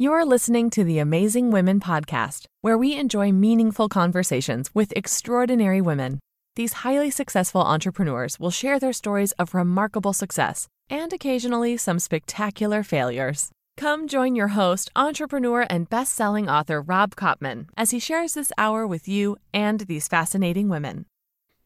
You're listening to the Amazing Women podcast, where we enjoy meaningful conversations with extraordinary women. These highly successful entrepreneurs will share their stories of remarkable success and occasionally some spectacular failures. Come join your host, entrepreneur, and best selling author Rob Kopman as he shares this hour with you and these fascinating women.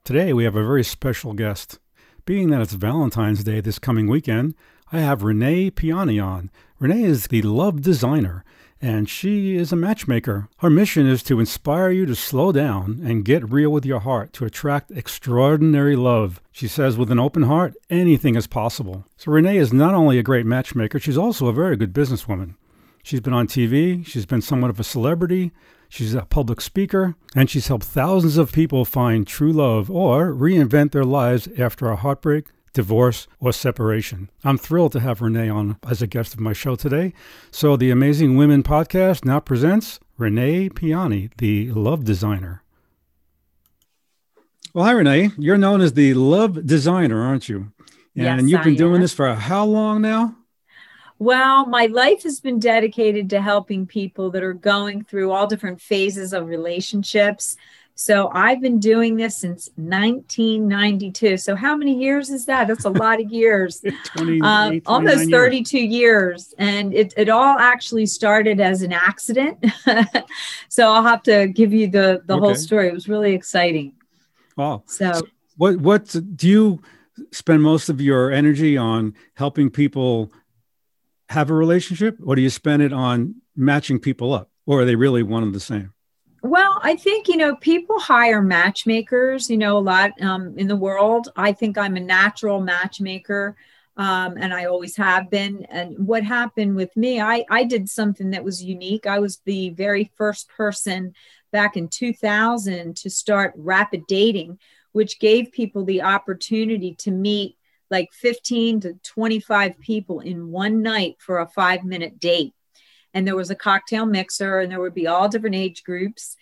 Today, we have a very special guest. Being that it's Valentine's Day this coming weekend, I have Renee Piane on. Renee is the love designer, and she is a matchmaker. Her mission is to inspire you to slow down and get real with your heart to attract extraordinary love. She says, with an open heart, anything is possible. So, Renee is not only a great matchmaker, she's also a very good businesswoman. She's been on TV, she's been somewhat of a celebrity, she's a public speaker, and she's helped thousands of people find true love or reinvent their lives after a heartbreak, divorce, or separation. I'm thrilled to have Renee on as a guest of my show today. So, the Amazing Women podcast now presents Renee Piane, the love designer. Well, hi, Renee. You're known as the love designer, aren't you? And Yes, you've been I doing am. this for how long now? Well, my life has been dedicated to helping people that are going through all different phases of relationships. So I've been doing this since 1992. So how many years is that? That's a lot of years. 28, Um, 29 almost 32 years. And it, it all actually started as an accident. so I'll have to give you the, the whole story. It was really exciting. Wow. So What what do you spend most of your energy on helping people have a relationship, or do you spend it on matching people up, or are they really one and the same? Well, I think, you know, people hire matchmakers, you know, a lot um, in the world. I think I'm a natural matchmaker. Um, and I always have been. And what happened with me, I, I did something that was unique. I was the very first person back in 2000 to start rapid dating, which gave people the opportunity to meet like 15 to 25 people in one night for a five minute date and there was a cocktail mixer and there would be all different age groups.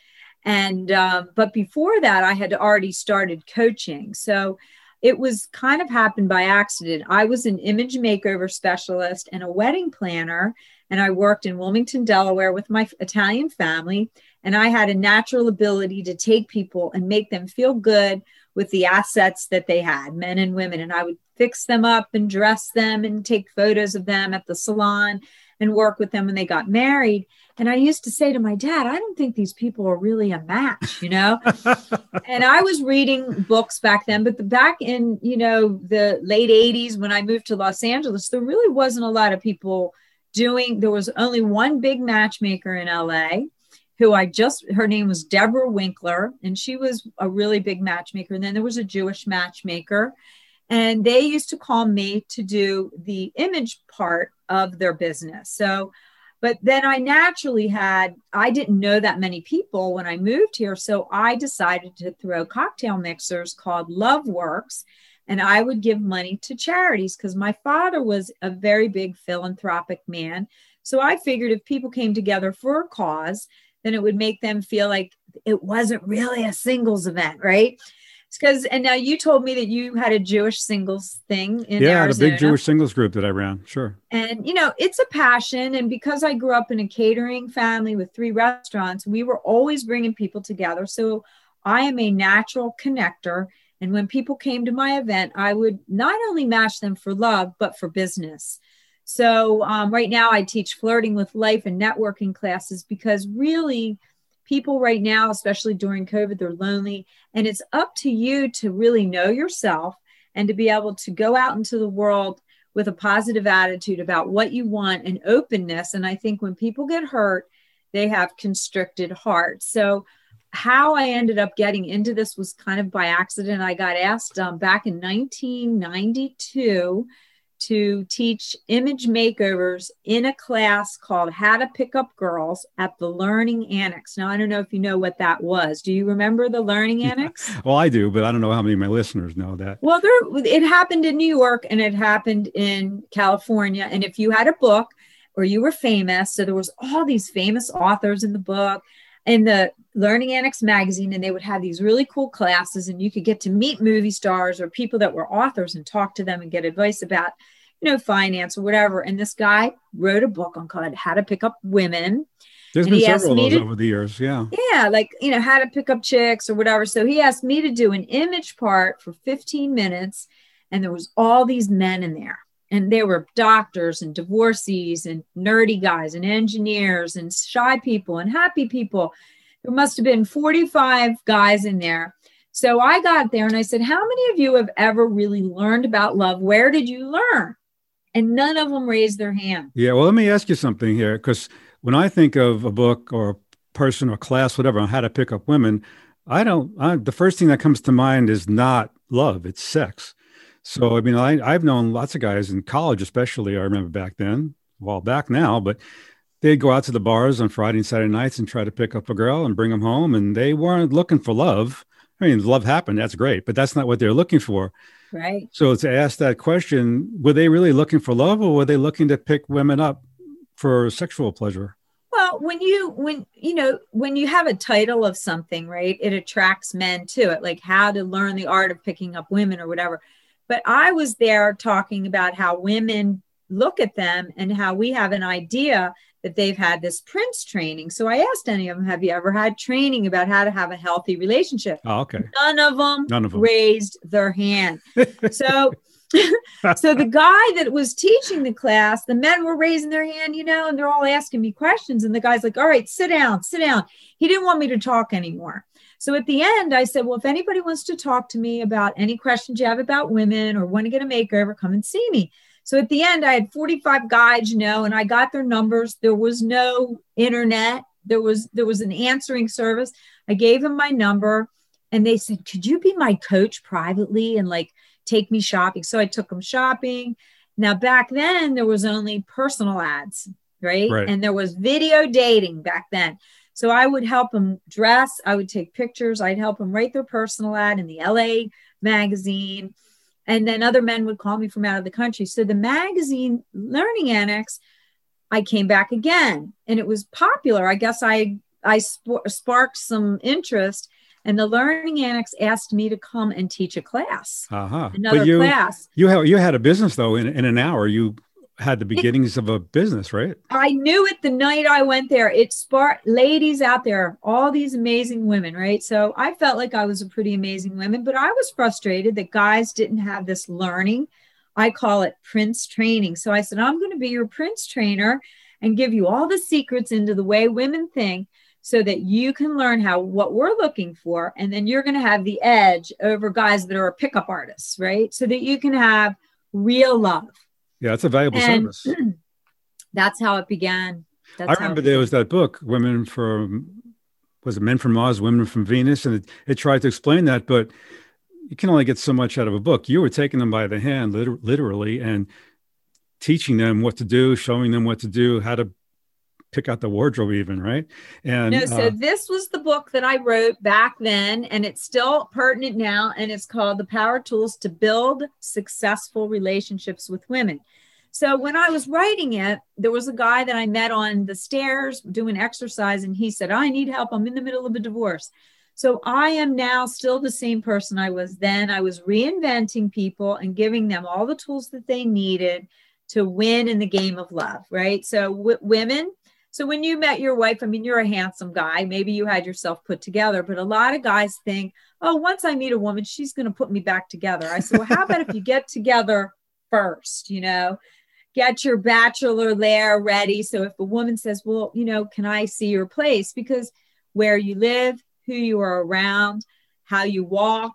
And um, but before that i had already started coaching. So it was kind of happened by accident. I was an image makeover specialist and a wedding planner and i worked in wilmington delaware with my italian family. And i had a natural ability to take people and make them feel good with the assets that they had men and women. And i would fix them up and dress them and take photos of them at the salon and work with them when they got married. And I used to say to my dad, I don't think these people are really a match, you know? and I was reading books back then, but the, back in, you know, the late 80s when I moved to Los Angeles, there really wasn't a lot of people doing, there was only one big matchmaker in LA who I just, her name was Deborah Winkler, and she was a really big matchmaker. And then there was a Jewish matchmaker and they used to call me to do the image part of their business. So, but then I naturally had, I didn't know that many people when I moved here. So I decided to throw cocktail mixers called Love Works. And I would give money to charities because my father was a very big philanthropic man. So I figured if people came together for a cause, then it would make them feel like it wasn't really a singles event, right? Because and now you told me that you had a Jewish singles thing in yeah, had a big Jewish singles group that I ran. Sure. and you know it's a passion and because I grew up in a catering family with three restaurants we were always bringing people together so I am a natural connector and when people came to my event I would not only match them for love but for business so um, right now I teach flirting with life and networking classes because really people right now, especially during COVID, they're lonely. And it's up to you to really know yourself and to be able to go out into the world with a positive attitude about what you want and openness. And I think when people get hurt, they have constricted hearts. So, how I ended up getting into this was kind of by accident. I got asked um, back in 1992 to teach image makeovers in a class called How to Pick Up Girls at the Learning Annex. Now, I don't know if you know what that was. Do you remember the Learning Annex? Well, I do, but I don't know how many of my listeners know that. Well, there it happened in New York and it happened in California. And if you had a book or you were famous, so there was all these famous authors in the book in the Learning Annex magazine, and they would have these really cool classes, and you could get to meet movie stars or people that were authors and talk to them and get advice about you know, finance or whatever. And this guy wrote a book on called How to Pick Up Women. There's And been several of those to- over the years. Yeah. Yeah, like, you know, how to pick up chicks or whatever. So he asked me to do an image part for 15 minutes. And there was all these men in there. And there were doctors and divorcees and nerdy guys and engineers and shy people and happy people. There must have been 45 guys in there. So I got there and I said, How many of you have ever really learned about love? Where did you learn? And none of them raised their hand. Yeah. Well, let me ask you something here, because when I think of a book or a person or class, whatever, on how to pick up women, I don't. I, the first thing that comes to mind is not love; it's sex. So I mean, I, I've known lots of guys in college, especially. I remember back then, a while back now, but they'd go out to the bars on Friday and Saturday nights and try to pick up a girl and bring them home, and they weren't looking for love. I mean, love happened, that's great, but that's not what they're looking for. Right. So to ask that question, were they really looking for love, or were they looking to pick women up for sexual pleasure? Well, when you when you know when you have a title of something, right, it attracts men to it, like how to learn the art of picking up women or whatever. But I was there talking about how women look at them and how we have an idea that they've had this prince training. So I asked any of them, have you ever had training about how to have a healthy relationship? Oh, okay. None of them None of them. raised their hand. So so the guy that was teaching the class, the men were raising their hand, you know, and they're all asking me questions. And the guy's like, all right, sit down, sit down. He didn't want me to talk anymore. So at the end, I said, well, if anybody wants to talk to me about any questions you have about women or want to get a makeover, come and see me. So at the end, I had 45 guys, you know, and I got their numbers. There was no internet. There was there was an answering service. I gave them my number and they said, Could you be my coach privately and like take me shopping? So I took them shopping. Now back then there was only personal ads, right? Right. And there was video dating back then. So I would help them dress, I would take pictures, I'd help them write their personal ad in the LA magazine. And then other men would call me from out of the country. So the magazine Learning Annex, I came back again and it was popular. I guess I I sp- sparked some interest and the Learning Annex asked me to come and teach a class, Uh-huh. another you class. you have you had a business though in, in an hour. You had the beginnings of a business, right? I knew it the night I went there. It sparked ladies out there, all these amazing women, right? So I felt like I was a pretty amazing woman, but I was frustrated that guys didn't have this learning. I call it Prince training. So I said, I'm going to be your Prince trainer and give you all the secrets into the way women think so that you can learn how what we're looking for and then you're going to have the edge over guys that are pickup artists right so that you can have real love Yeah, it's a valuable And- service. that's how it began that's I remember there was that book, Women from was it Men from Mars, Women from Venus, and it, it tried to explain that, but you can only get so much out of a book. You were taking them by the hand, liter- literally, and teaching them what to do, showing them what to do, how to pick out the wardrobe, even right. And No, so uh, this was the book that I wrote back then, and it's still pertinent now, and it's called The Power Tools to Build Successful Relationships with Women. So when I was writing it, there was a guy that I met on the stairs doing exercise, and he said, I need help. I'm in the middle of a divorce. So I am now still the same person I was then. I was reinventing people and giving them all the tools that they needed to win in the game of love, right? So w- women, so when you met your wife, I mean, you're a handsome guy. Maybe you had yourself put together, but a lot of guys think, oh, once I meet a woman, she's going to put me back together. I said, well, how about if you get together first, you know? Get your bachelor lair ready. So if a woman says, well, you know, can I see your place? Because where you live, who you are around, how you walk,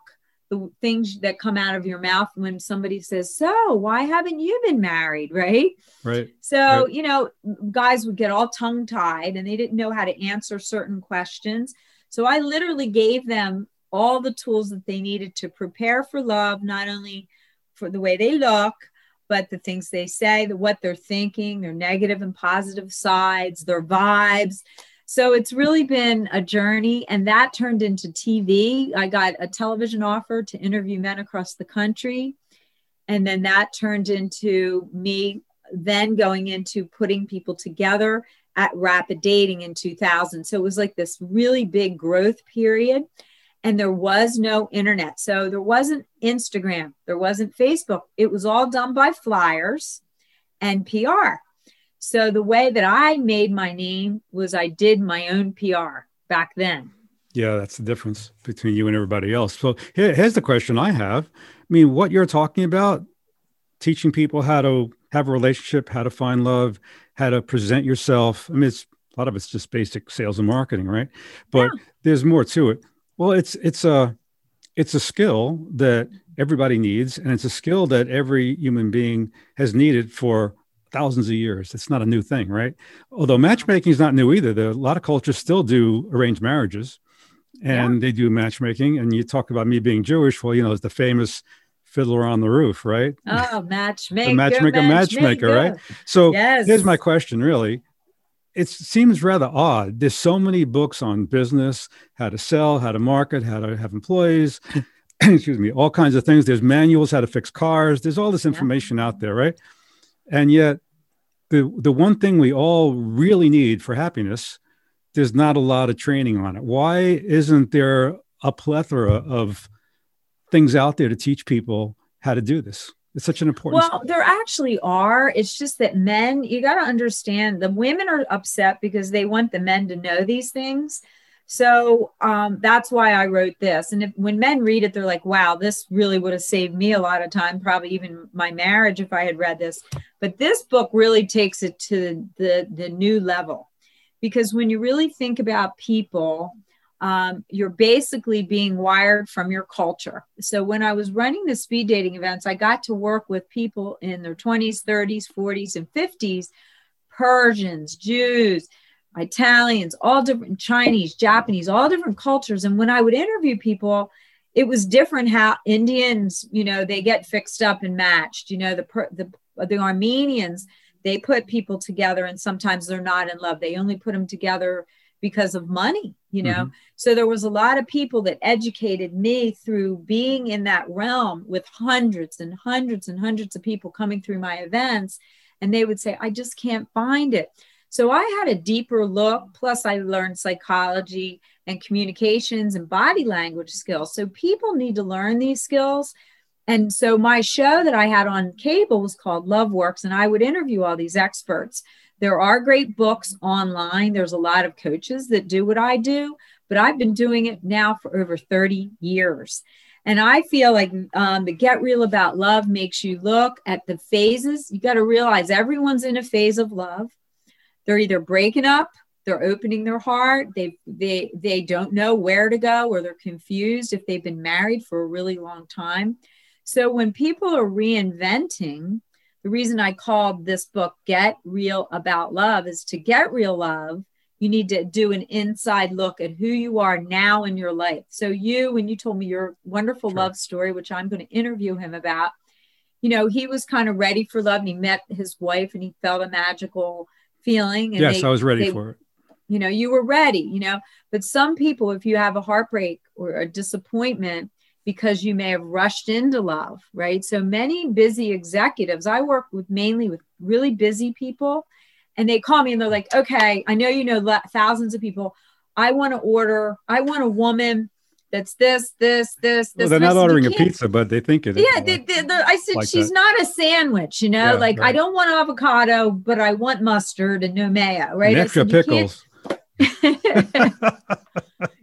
the things that come out of your mouth when somebody says, So, why haven't you been married? Right. right. So, Right. you know, guys would get all tongue tied and they didn't know how to answer certain questions. So, I literally gave them all the tools that they needed to prepare for love, not only for the way they look, but the things they say, the what they're thinking, their negative and positive sides, their vibes. So it's really been a journey, and that turned into TV. I got a television offer to interview men across the country. And then that turned into me then going into putting people together at Rapid Dating in 2000. So it was like this really big growth period. and there was no internet. So there wasn't Instagram, there wasn't Facebook. It was all done by flyers and PR. So the way that I made my name was I did my own PR back then. Yeah, that's the difference between you and everybody else. So here, here's the question I have. I mean, what you're talking about, teaching people how to have a relationship, how to find love, how to present yourself. I mean, it's a lot of it's just basic sales and marketing, right? But yeah. there's more to it. Well, it's it's a it's a skill that everybody needs, and it's a skill that every human being has needed for thousands of years. It's not a new thing, right? Although matchmaking is not new either. There, a lot of cultures still do arranged marriages, and yeah. they do matchmaking. And you talk about me being Jewish. Well, you know, it's the famous Fiddler on the Roof, right? Oh, matchmaker, the matchmaker, matchmaker, matchmaker, right? So yes. here's my question, really it seems rather odd. There's so many books on business, how to sell, how to market, how to have employees, excuse me, all kinds of things. There's manuals how to fix cars. There's all this information yeah. out there, right? And yet, the the one thing we all really need for happiness, there's not a lot of training on it. Why isn't there a plethora of things out there to teach people how to do this? It's such an important. Well, there actually are. It's just that men, you got to understand, the women are upset because they want the men to know these things. So um, that's why I wrote this. And if, when men read it, they're like, wow, this really would have saved me a lot of time, probably even my marriage if I had read this. But this book really takes it to the, the new level. Because when you really think about people, um, you're basically being wired from your culture. So when I was running the speed dating events, I got to work with people in their 20s, 30s, 40s, and 50s Persians, Jews, Italians, all different Chinese, Japanese, all different cultures. And when I would interview people, it was different how Indians, you know, they get fixed up and matched. You know, the the the Armenians, they put people together, and sometimes they're not in love. They only put them together because of money you know mm-hmm. so there was a lot of people that educated me through being in that realm with hundreds and hundreds and hundreds of people coming through my events and they would say i just can't find it so i had a deeper look plus i learned psychology and communications and body language skills so people need to learn these skills and so my show that i had on cable was called love works and i would interview all these experts there are great books online. There's a lot of coaches that do what I do, but I've been doing it now for over 30 years. And I feel like um, the Get Real About Love makes you look at the phases. You got to realize everyone's in a phase of love. They're either breaking up, they're opening their heart, they they they don't know where to go, or they're confused if they've been married for a really long time. So when people are reinventing, the reason I called this book Get Real About Love is to get real love, you need to do an inside look at who you are now in your life. So, you, when you told me your wonderful sure. love story, which I'm going to interview him about, you know, he was kind of ready for love and he met his wife and he felt a magical feeling. And yes, they, I was ready they, for it. You know, you were ready, you know, but some people, if you have a heartbreak or a disappointment, because you may have rushed into love, right? So many busy executives, I work with mainly with really busy people, and they call me and they're like, okay, I know you know thousands of people. I want to order, I want a woman that's this, this, this, this. Well, they're not ordering a pizza, but they think it. Yeah, they, they, I said like she's that. not a sandwich. You know, yeah, like right. I don't want avocado, but I want mustard and no mayo, right? And extra said, pickles.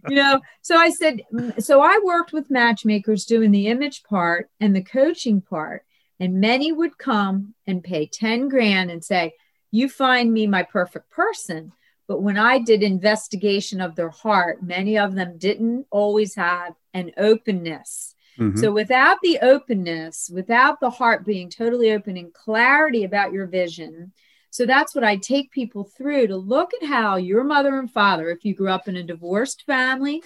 you know, so I said, so I worked with matchmakers doing the image part and the coaching part. And many would come and pay 10 grand and say, You find me my perfect person. But when I did investigation of their heart, many of them didn't always have an openness. Mm-hmm. So without the openness, without the heart being totally open and clarity about your vision, so that's what I take people through to look at how your mother and father, if you grew up in a divorced family,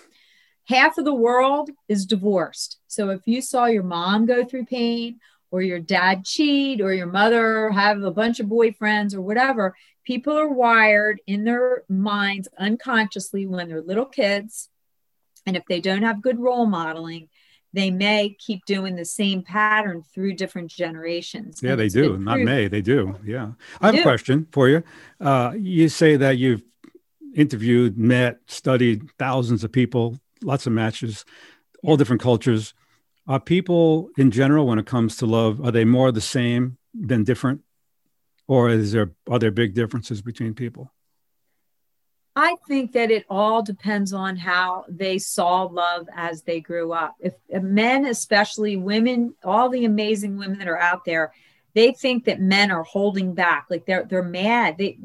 half of the world is divorced. So if you saw your mom go through pain or your dad cheat or your mother have a bunch of boyfriends or whatever, people are wired in their minds unconsciously when they're little kids. And if they don't have good role modeling, they may keep doing the same pattern through different generations. Yeah, they do. Not may, they do. Yeah. I have a question for you. Uh, you say that you've interviewed, met, studied thousands of people lots of matches, all different cultures. Are people in general, when it comes to love, are they more the same than different, or is there are there big differences between people? I think that it all depends on how they saw love as they grew up. If, men, especially women, all the amazing women that are out there, they think that men are holding back, like they're they're mad. They,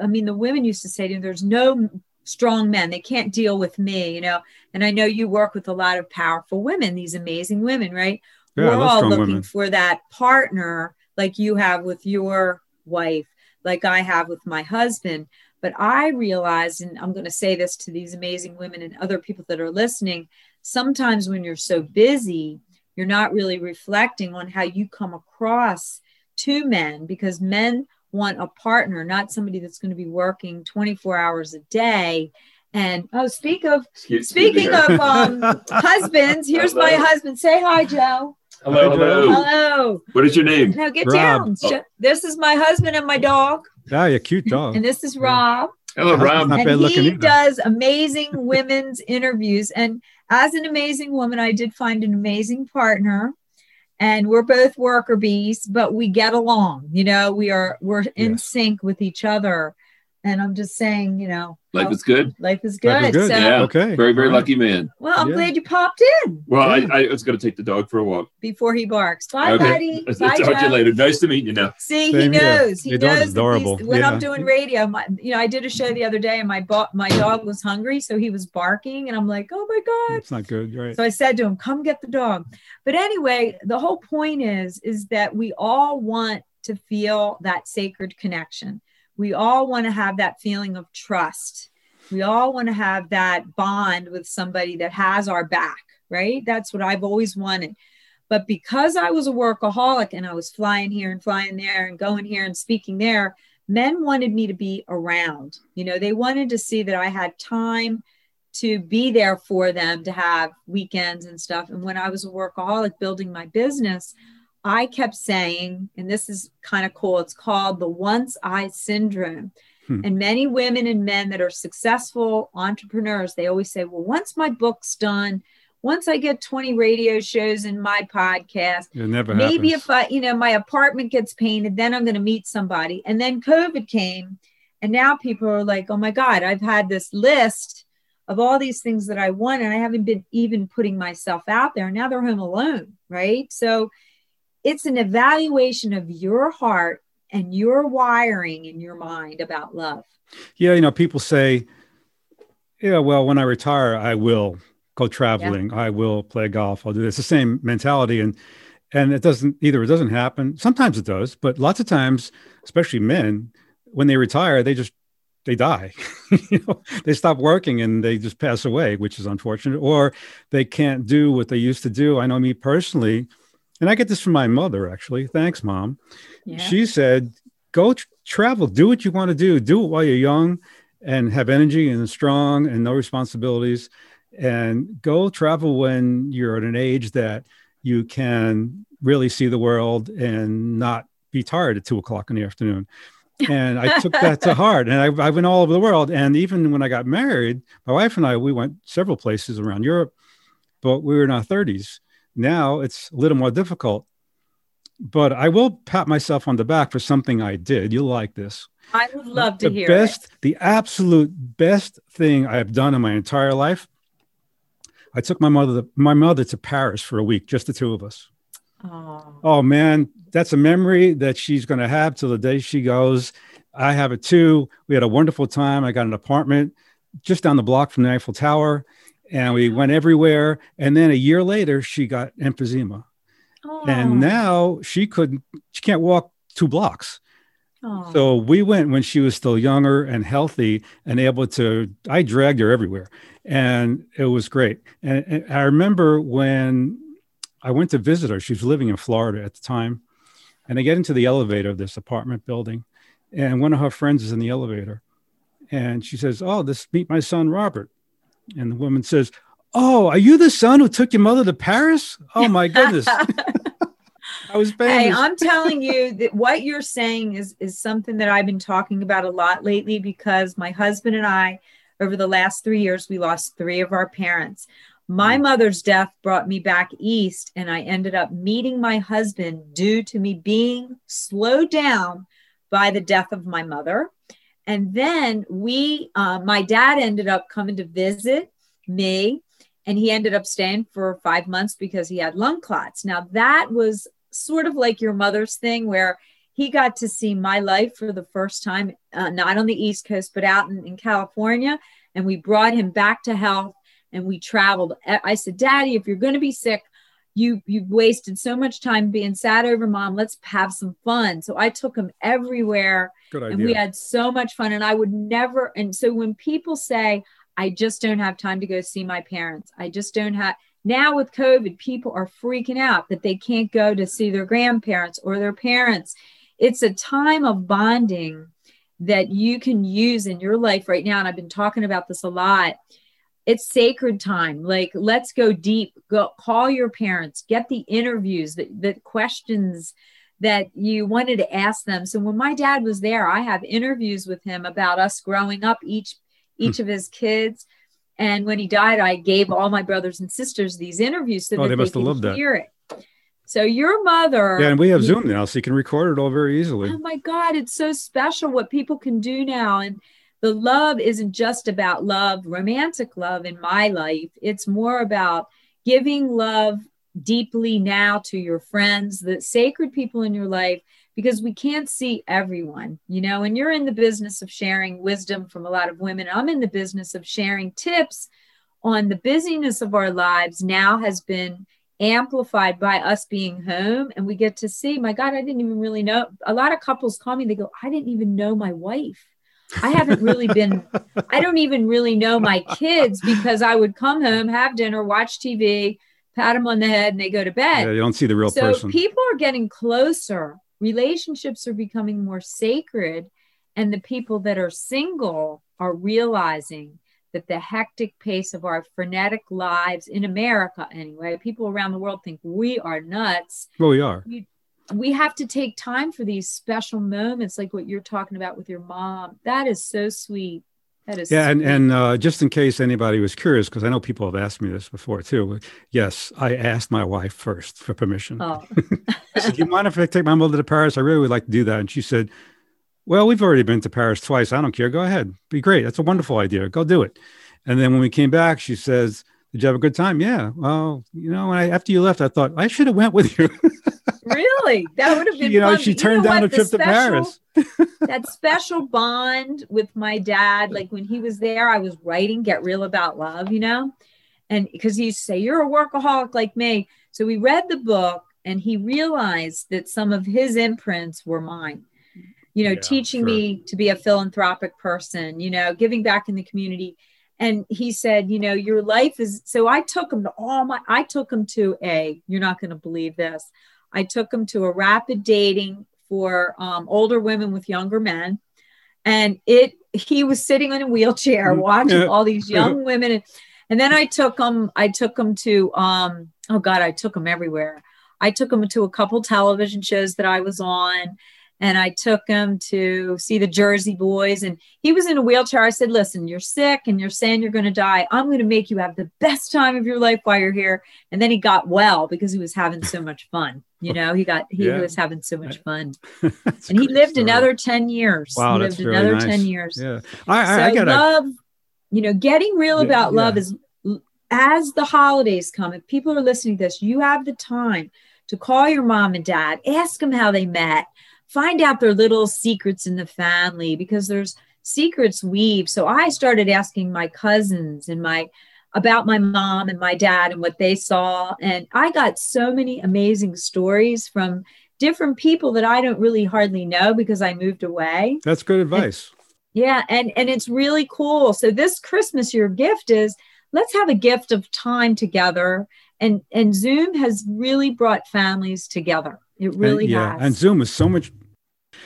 I mean, the women used to say to them, "There's no strong men. They can't deal with me," you know. And I know you work with a lot of powerful women, these amazing women, right? Yeah, We're all looking women. for that partner, like you have with your wife, like I have with my husband but I realized, and I'm going to say this to these amazing women and other people that are listening sometimes when you're so busy, you're not really reflecting on how you come across to men because men want a partner, not somebody that's going to be working 24 hours a day. And oh, speak of Excuse- speaking of um, husbands, here's my husband. Say hi, Joe. Hello, hello. Hello. What is your name? Now get Rob. down. Oh. This is my husband and my dog, Yeah, a cute dog. and this is Rob. Hello, Rob. And he either. does amazing women's interviews. And as an amazing woman, I did find an amazing partner. And we're both worker bees, but we get along. You know, we are we're in Yes. sync with each other. And I'm just saying, you know, Life is good. life is good. Life is good. So, Yeah. Okay. Very, very All right. lucky man. well, I'm Yeah. glad you popped in Well, Yeah. I, I was going to take the dog for a walk. before he barks. Bye, Okay. buddy. I'll Bye, talk to you later. Nice to meet you now. See, Same he here. knows. He Your knows adorable. when Yeah. I'm doing radio. My, you know, I did a show the other day, and my bo- my dog was hungry, so he was barking, and I'm like, "Oh my god!" It's not good, right? So I said to him, "Come get the dog." But anyway, the whole point is is that we all want to feel that sacred connection. We all want to have that feeling of trust. We all want to have that bond with somebody that has our back, right? That's what I've always wanted. But because I was a workaholic and I was flying here and flying there and going here and speaking there, men wanted me to be around. You know, they wanted to see that I had time to be there for them to have weekends and stuff. And when I was a workaholic building my business, I kept saying, and this is kind of cool, it's called the once I syndrome. Hmm. And many women and men that are successful entrepreneurs, they always say, well, once my book's done, once I get 20 radio shows in my podcast, It never maybe happens. if I, you know, my apartment gets painted, then I'm going to meet somebody. And then COVID came, and now people are like, oh my God, I've had this list of all these things that I want, and I haven't been even putting myself out there. Now they're home alone, right? So it's an evaluation of your heart and your wiring in your mind about love. Yeah, you know, people say, yeah, well, when I retire, I will go traveling. I will play golf. I'll do this. The same mentality. And and it doesn't either it doesn't happen. Sometimes it does, but lots of times, especially men, when they retire, they just they die. you know, they stop working and they just pass away, which is unfortunate, or they can't do what they used to do. I know me personally, and I get this from my mother actually. Thanks, mom. Yeah. she said go tr- travel. Do what you want to do. Do it while you're young and have energy and strong and no responsibilities. And go travel when you're at an age that you can really see the world and not be tired at two o'clock in the afternoon. And i took that to heart. And I, I went all over the world. And even when i got married my wife and i we went several places around europe but we were in our 30s now it's a little more difficult but I will pat myself on the back for something I did. You'll like this. I would love to the hear best, it. the absolute best thing I have done in my entire life. I took my mother, my mother to Paris for a week, just the two of us. Oh, Oh man, that's a memory that she's going to have till the day she goes. I have it too. We had a wonderful time. I got an apartment just down the block from the Eiffel Tower, and we went everywhere. And then a year later, she got emphysema, oh, and now she couldn't. She can't walk two blocks. oh. So we went when she was still younger and healthy and able to. I dragged her everywhere, and it was great. And, and I remember when I went to visit her. She was living in Florida at the time, and I get into the elevator of this apartment building, and one of her friends is in the elevator, and she says, "Oh, this meet my son Robert," and the woman says. Oh, are you the son who took your mother to Paris? Oh my goodness. I was. Hey, I'm telling you that what you're saying is is something that I've been talking about a lot lately because my husband and I over the last three years, we lost three of our parents. My Mm. mother's death brought me back east, and I ended up meeting my husband due to me being slowed down by the death of my mother. And then we, uh, my dad ended up coming to visit me, and he ended up staying for five months because he had lung clots. Now, that was sort of like your mother's thing where he got to see my life for the first time, uh, not on the East Coast, but out in, in California. And we brought him back to health and we traveled. I I said, Daddy, if you're going to be sick, you you've wasted so much time being sad over mom. Let's have some fun. So I took him everywhere Good and we had so much fun. And I would never. And so when people say, I just don't have time to go see my parents, I just don't have. Now with COVID, people are freaking out that they can't go to see their grandparents or their parents. It's a time of bonding that you can use in your life right now. And I've been talking about this a lot. It's sacred time. Like, let's go deep. Go call your parents, get the interviews, the, the questions that you wanted to ask them. So when my dad was there, I have interviews with him about us growing up, each hmm. each of his kids. And when he died, I gave all my brothers and sisters these interviews so Oh, that they they, must have could loved that. hear it. So your mother, Yeah, and we have Zoom now, so you can record it all very easily. oh my God, it's so special what people can do now. And the love isn't just about love, romantic love in my life. It's more about giving love deeply now to your friends, the sacred people in your life, because we can't see everyone, you know, and you're in the business of sharing wisdom from a lot of women. I'm in the business of sharing tips on the busyness of our lives now has been amplified by us being home and we get to see my god i didn't even really know a lot of couples call me they go i didn't even know my wife i haven't really been i don't even really know my kids because i would come home have dinner watch tv pat them on the head and they go to bed Yeah, you don't see the real so person. people are getting closer relationships are becoming more sacred and the people that are single are realizing that the hectic pace of our frenetic lives in america anyway people around the world think we are nuts well, we are. we have to take time for these special moments like what you're talking about with your mom that is so sweet that is Yeah, and sweet. and uh, just in case anybody was curious, because I know people have asked me this before too. Yes, I asked my wife first for permission. oh I said, "Do you mind if I take my mother to Paris? I really would like to do that." And she said, "Well, we've already been to Paris twice. I don't care. Go ahead. Be great. That's a wonderful idea. Go do it." And then when we came back, she says, "Did you have a good time?" Yeah. Well, you know, when I, after you left, I thought I should have went with you. really that would have been you know, fun. she But you know turned down what? a The trip to Paris. that special bond with my dad like when he was there i was writing get real about love you know and because he used to say you're a workaholic like me so we read the book and he realized that some of his imprints were mine you know Yeah, teaching sure. me to be a philanthropic person you know giving back in the community and he said you know your life is so i took him to all my i took him to a you're not going to believe this i took him to a rapid dating for um, older women with younger men. And it he was sitting in a wheelchair Mm, watching all these young women. And, and then i took him i took him to um oh god i took him everywhere. I took him to a couple television shows that i was on and i took him to see the jersey boys and he was in a wheelchair i said listen you're sick and you're saying you're going to die i'm going to make you have the best time of your life while you're here and then he got well because he was having so much fun you know he got he Yeah. was having so much fun and he lived story. another 10 years Wow, he that's lived really another nice. 10 years Yeah, I, I, so I gotta. love you know getting real Yeah, about love yeah. is as the holidays come if people are listening to this you have the time to call your mom and dad ask them how they met find out their little secrets in the family because there's secrets weave so i started asking my cousins and my about my mom and my dad and what they saw and i got so many amazing stories from different people that i don't really hardly know because i moved away That's good advice. yeah, and and it's really cool. So this Christmas your gift is let's have a gift of time together and and Zoom has really brought families together. It really and, yeah, has. and Zoom is so much.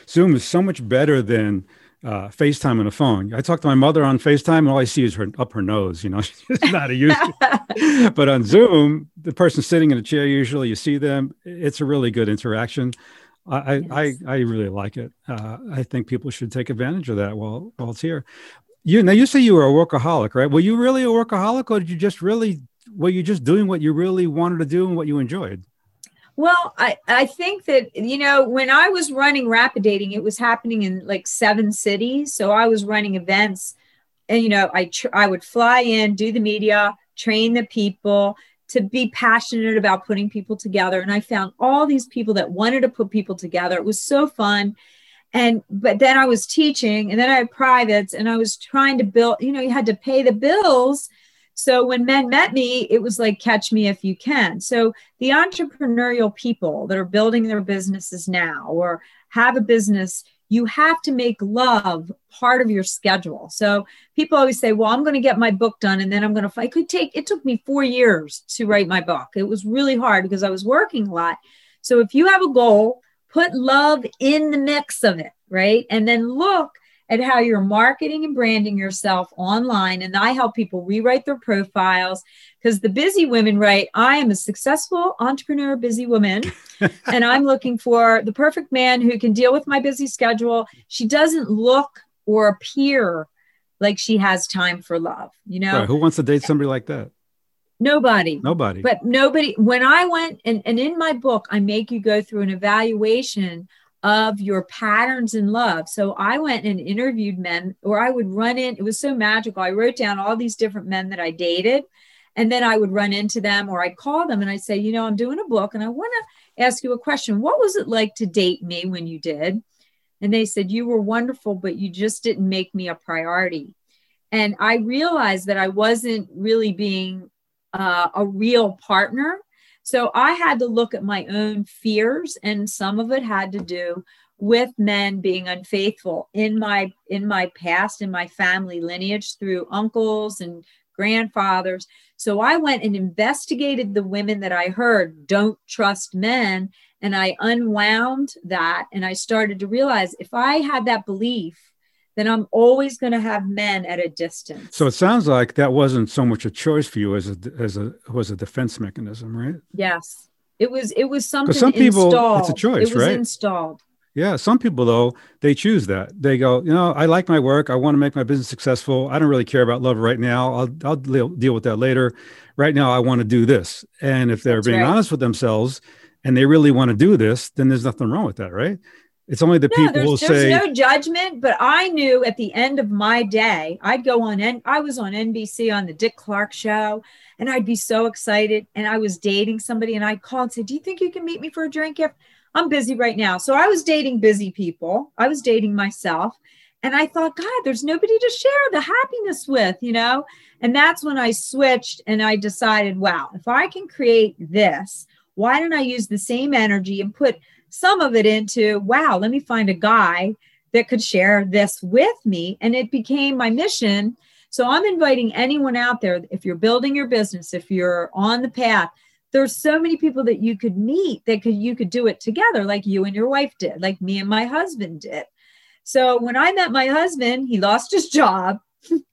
Zoom is so much better than uh, FaceTime on a phone. I talk to my mother on FaceTime, and all I see is her up her nose. You know, she's not a used to. but on Zoom, the person sitting in a chair usually you see them. It's a really good interaction. I I, Yes. I, I really like it. Uh, I think people should take advantage of that while while it's here. You now you say you were a workaholic, right? Were you really a workaholic, or did you just really were you just doing what you really wanted to do and what you enjoyed? Well, I, I think that, you know, when I was running rapid dating, it was happening in like seven cities. So I was running events and, you know, I, tr- I would fly in, do the media, train the people to be passionate about putting people together. And I found all these people that wanted to put people together. It was so fun. And, but then I was teaching and then I had privates and I was trying to build, you know, you had to pay the bills so when men met me, it was like, catch me if you can. So the entrepreneurial people that are building their businesses now or have a business, you have to make love part of your schedule. So people always say, well, I'm going to get my book done and then I'm going to, I could take, it took me four years to write my book. It was really hard because I was working a lot. So if you have a goal, put love in the mix of it, right? And then look at how you're marketing and branding yourself online. And I help people rewrite their profiles because the busy women write, I am a successful entrepreneur, busy woman, and I'm looking for the perfect man who can deal with my busy schedule. She doesn't look or appear like she has time for love. You know, right. who wants to date somebody like that? Nobody. Nobody. But nobody. When I went and, and in my book, I make you go through an evaluation of your patterns in love. So I went and interviewed men, or I would run in, it was so magical. I wrote down all these different men that I dated, and then I would run into them, or I'd call them and I'd say, You know, I'm doing a book and I want to ask you a question. What was it like to date me when you did? And they said, You were wonderful, but you just didn't make me a priority. And I realized that I wasn't really being uh, a real partner so I had to look at my own fears, and some of it had to do with men being unfaithful in my in my past in my family lineage through uncles and grandfathers. So i went and investigated the women that i heard don't trust men. And i unwound that and i started to realize if i had that belief then I'm always going to have men at a distance. So it sounds like that wasn't so much a choice for you as a as a was a defense mechanism, right? Yes, it was. It was something. Some people, installed. it's a choice, it was right? Installed. Yeah, some people though they choose that. They go, you know, I like my work. I want to make my business successful. I don't really care about love right now. I'll I'll deal with that later. Right now, I want to do this. And if they're That's being right. honest with themselves and they really want to do this, then there's nothing wrong with that, right? It's only the no, people who say there's no judgment, but I knew at the end of my day, I'd go on and I was on NBC on the Dick Clark show, and I'd be so excited. And I was dating somebody, and I'd call and say, Do you think you can meet me for a drink? If I'm busy right now. So I was dating busy people. I was dating myself. And I thought, God, there's nobody to share the happiness with, you know? And that's when I switched and I decided, wow, if I can create this, why don't I use the same energy and put some of it into, wow, let me find a guy that could share this with me. And it became my mission. So I'm inviting anyone out there, if you're building your business, if you're on the path, there's so many people that you could meet that could you could do it together, like you and your wife did, like me and my husband did. So when I met my husband, he lost his job.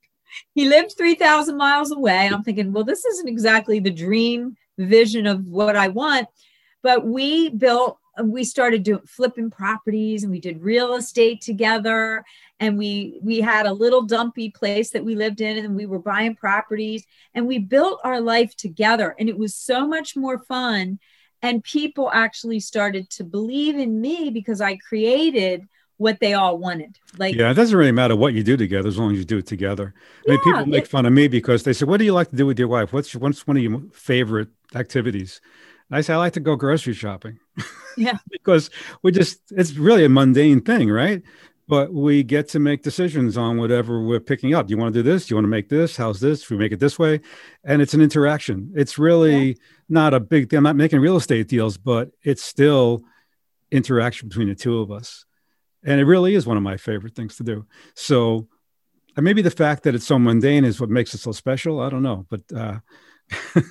he lived 3,000 miles away. And I'm thinking, well, this isn't exactly the dream vision of what I want. But we built we started doing flipping properties and we did real estate together and we we had a little dumpy place that we lived in and we were buying properties and we built our life together and it was so much more fun and people actually started to believe in me because I created what they all wanted. Like Yeah, it doesn't really matter what you do together as long as you do it together. I mean, people make it, fun of me because they say, What do you like to do with your wife? What's what's one of your favorite activities? And I say, I like to go grocery shopping. Yeah. because we just, it's really a mundane thing, right? But we get to make decisions on whatever we're picking up. Do you want to do this? Do you want to make this? How's this? Should we make it this way? And it's an interaction. It's really yeah. not a big thing. I'm not making real estate deals, but it's still interaction between the two of us. And it really is one of my favorite things to do. So, and maybe the fact that it's so mundane is what makes it so special. I don't know, but uh,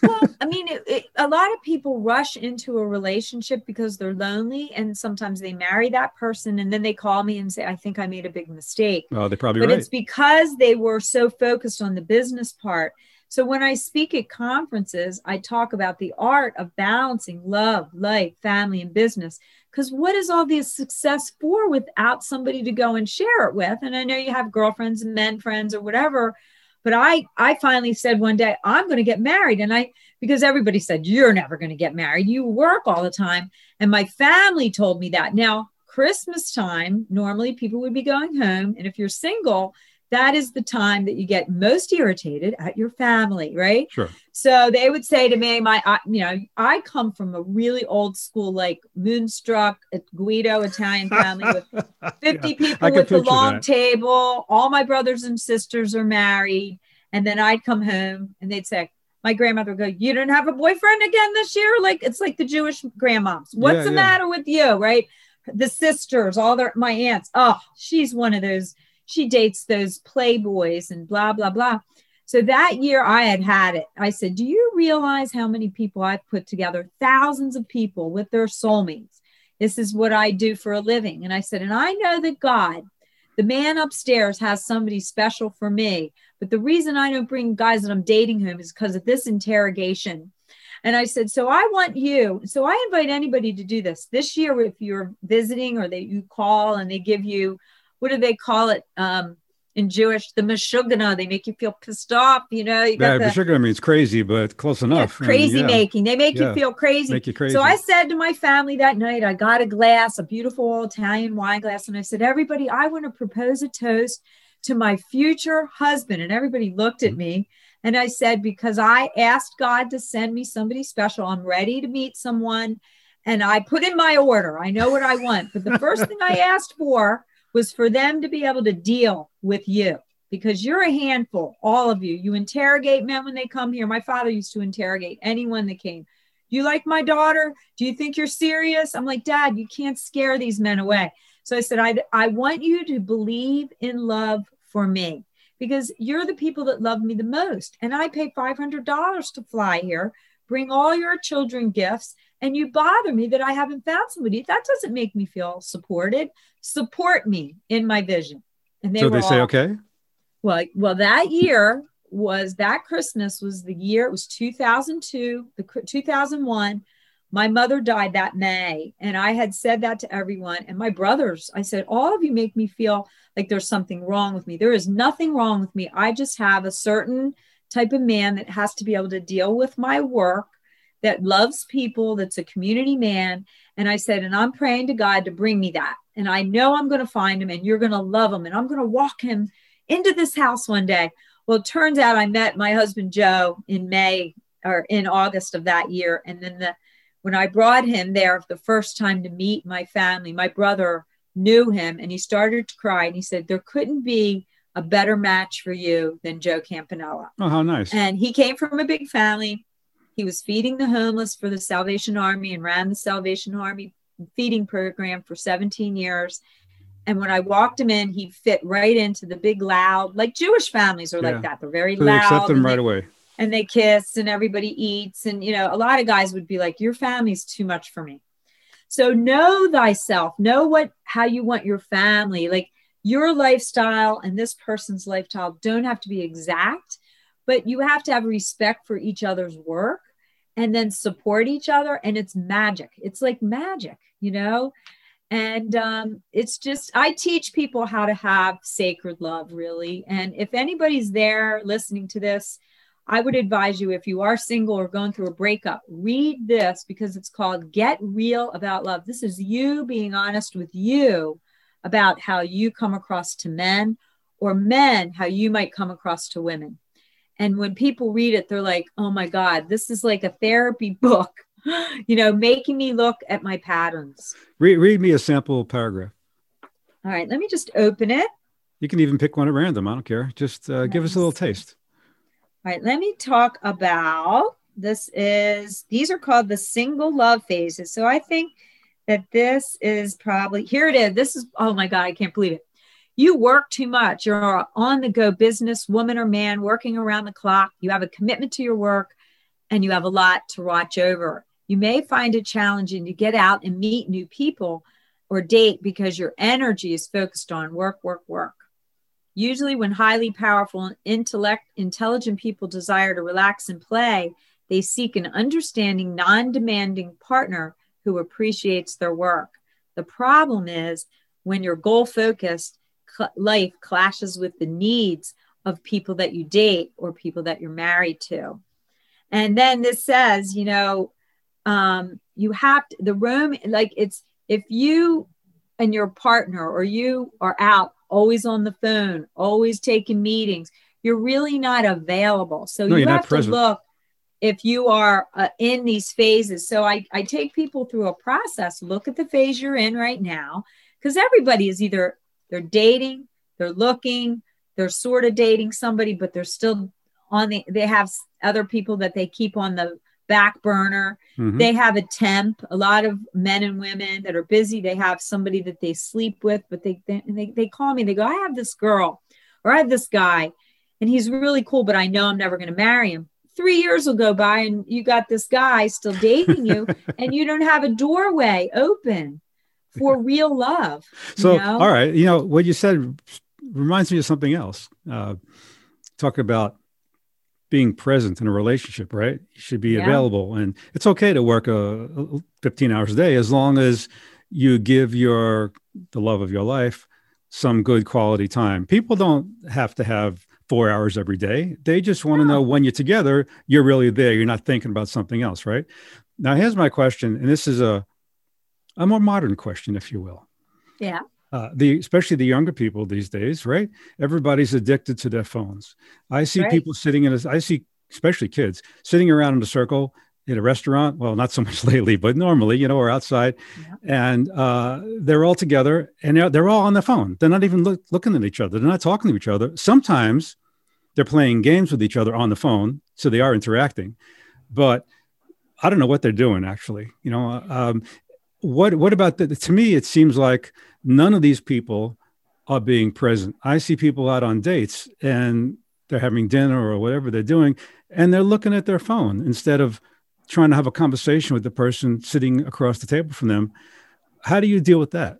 well, I mean, it, it, a lot of people rush into a relationship because they're lonely, and sometimes they marry that person, and then they call me and say, "I think I made a big mistake." Oh, they probably but right. it's because they were so focused on the business part. So when I speak at conferences, I talk about the art of balancing love, life, family, and business because what is all this success for without somebody to go and share it with? And I know you have girlfriends and men friends or whatever, but I I finally said one day I'm going to get married, and I because everybody said you're never going to get married, you work all the time, and my family told me that. Now Christmas time, normally people would be going home, and if you're single, that is the time that you get most irritated at your family, right? Sure. So they would say to me, my, I, you know, I come from a really old school, like Moonstruck Guido Italian family with 50 Yeah, people with the long that. table. All my brothers and sisters are married. And then I'd come home and they'd say, my grandmother would go, You didn't have a boyfriend again this year? Like it's like the Jewish grandmoms. What's Yeah, the yeah. matter with you? Right. The sisters, all their my aunts. Oh, she's one of those, she dates those playboys and blah, blah, blah. So that year I had had it. I said, Do you realize how many people I've put together? Thousands of people with their soulmates. This is what I do for a living. And I said, And I know that God, the man upstairs, has somebody special for me. But the reason I don't bring guys that I'm dating him is because of this interrogation. And I said, So I want you. So I invite anybody to do this this year. If you're visiting or that you call and they give you, what do they call it? Um, in Jewish, the mashugana, they make you feel pissed off. You know, you Yeah, sugar means crazy, but close yeah, enough. I mean, crazy yeah, making. They make Yeah. you feel crazy. Make you crazy. So I said to my family that night, I got a glass, a beautiful Italian wine glass, and I said, Everybody, I want to propose a toast to my future husband. And everybody looked Mm-hmm. at me. And I said, Because I asked God to send me somebody special, I'm ready to meet someone. And I put in my order. I know what I want. But the first thing I asked for was for them to be able to deal with you because you're a handful, all of you. You interrogate men when they come here. My father used to interrogate anyone that came. Do you like my daughter? Do you think you're serious? I'm like, Dad, you can't scare these men away. So I said, I, I want you to believe in love for me because you're the people that love me the most. And I pay $500 to fly here, bring all your children gifts, and you bother me that I haven't found somebody. That doesn't make me feel supported. Support me in my vision. And they so they say, all- okay. well, well, that year was that Christmas was the year. It was 2002, the 2001. My mother died that May, and I had said that to everyone. And my brothers, I said, all of you make me feel like there's something wrong with me. There is nothing wrong with me. I just have a certain type of man that has to be able to deal with my work, that loves people, that's a community man. And I said, and I'm praying to God to bring me that. And I know I'm going to find him, and you're going to love him, and I'm going to walk him into this house one day. Well, it turns out I met my husband Joe in May or in August of that year. And then the when I brought him there the first time to meet my family, my brother knew him and he started to cry and he said, There couldn't be a better match for you than Joe Campanella. Oh, how nice. And he came from a big family. He was feeding the homeless for the Salvation Army and ran the Salvation Army feeding program for 17 years. And when I walked him in, he fit right into the big loud, like Jewish families are Yeah. like that. They're very so they loud. accept them right they- away. and they kiss and everybody eats and you know a lot of guys would be like your family's too much for me so know thyself know what how you want your family like your lifestyle and this person's lifestyle don't have to be exact but you have to have respect for each other's work and then support each other and it's magic it's like magic you know and um, it's just i teach people how to have sacred love really and if anybody's there listening to this I would advise you if you are single or going through a breakup, read this because it's called Get Real About Love. This is you being honest with you about how you come across to men or men, how you might come across to women. And when people read it, they're like, oh my God, this is like a therapy book, you know, making me look at my patterns. Read, read me a sample paragraph. All right, let me just open it. You can even pick one at random. I don't care. Just uh, give us a little taste. All right, let me talk about this is these are called the single love phases. So I think that this is probably here it is. This is oh my god, I can't believe it. You work too much. You're on the go business woman or man working around the clock. You have a commitment to your work and you have a lot to watch over. You may find it challenging to get out and meet new people or date because your energy is focused on work, work, work. Usually, when highly powerful and intellect, intelligent people desire to relax and play, they seek an understanding, non demanding partner who appreciates their work. The problem is when you're goal focused cl- life clashes with the needs of people that you date or people that you're married to. And then this says, you know, um, you have to, the room, like it's, if you and your partner or you are out always on the phone, always taking meetings, you're really not available. So No, you have to present. look if you are uh, in these phases. So I, I take people through a process. Look at the phase you're in right now, because everybody is either they're dating, they're looking, they're sort of dating somebody, but they're still on the, they have other people that they keep on the back burner. Mhm. They have a temp. A lot of men and women that are busy, they have somebody that they sleep with, but they, they, they, they call me, they go, I have this girl or I have this guy and he's really cool, but I know I'm never going to marry him. Three years will go by and you got this guy still dating you and you don't have a doorway open for real love. you So, know? all right, you know what you said reminds me of something else. Uh, talk about being present in a relationship, right? You should be Yeah. available, and it's okay to work a, a 15 hours a day as long as you give your the love of your life some good quality time. People don't have to have four hours every day. They just want to No. know when you're together, you're really there. You're not thinking about something else, right? Now, here's my question, and this is a a more modern question, if you will Yeah. uh, the especially the younger people these days, right? Everybody's addicted to their phones. I see Right. people sitting in a, I see especially kids sitting around in a circle in a restaurant. Well, not so much lately, but normally, you know, or outside, Yeah. and uh, they're all together and they're, they're all on the phone. They're not even look, looking at each other. They're not talking to each other. Sometimes they're playing games with each other on the phone, so they are interacting, but I don't know what they're doing actually. You know, um, what what about the, to me? It seems like none of these people are being present. I see people out on dates and they're having dinner or whatever they're doing, and they're looking at their phone instead of trying to have a conversation with the person sitting across the table from them. How do you deal with that?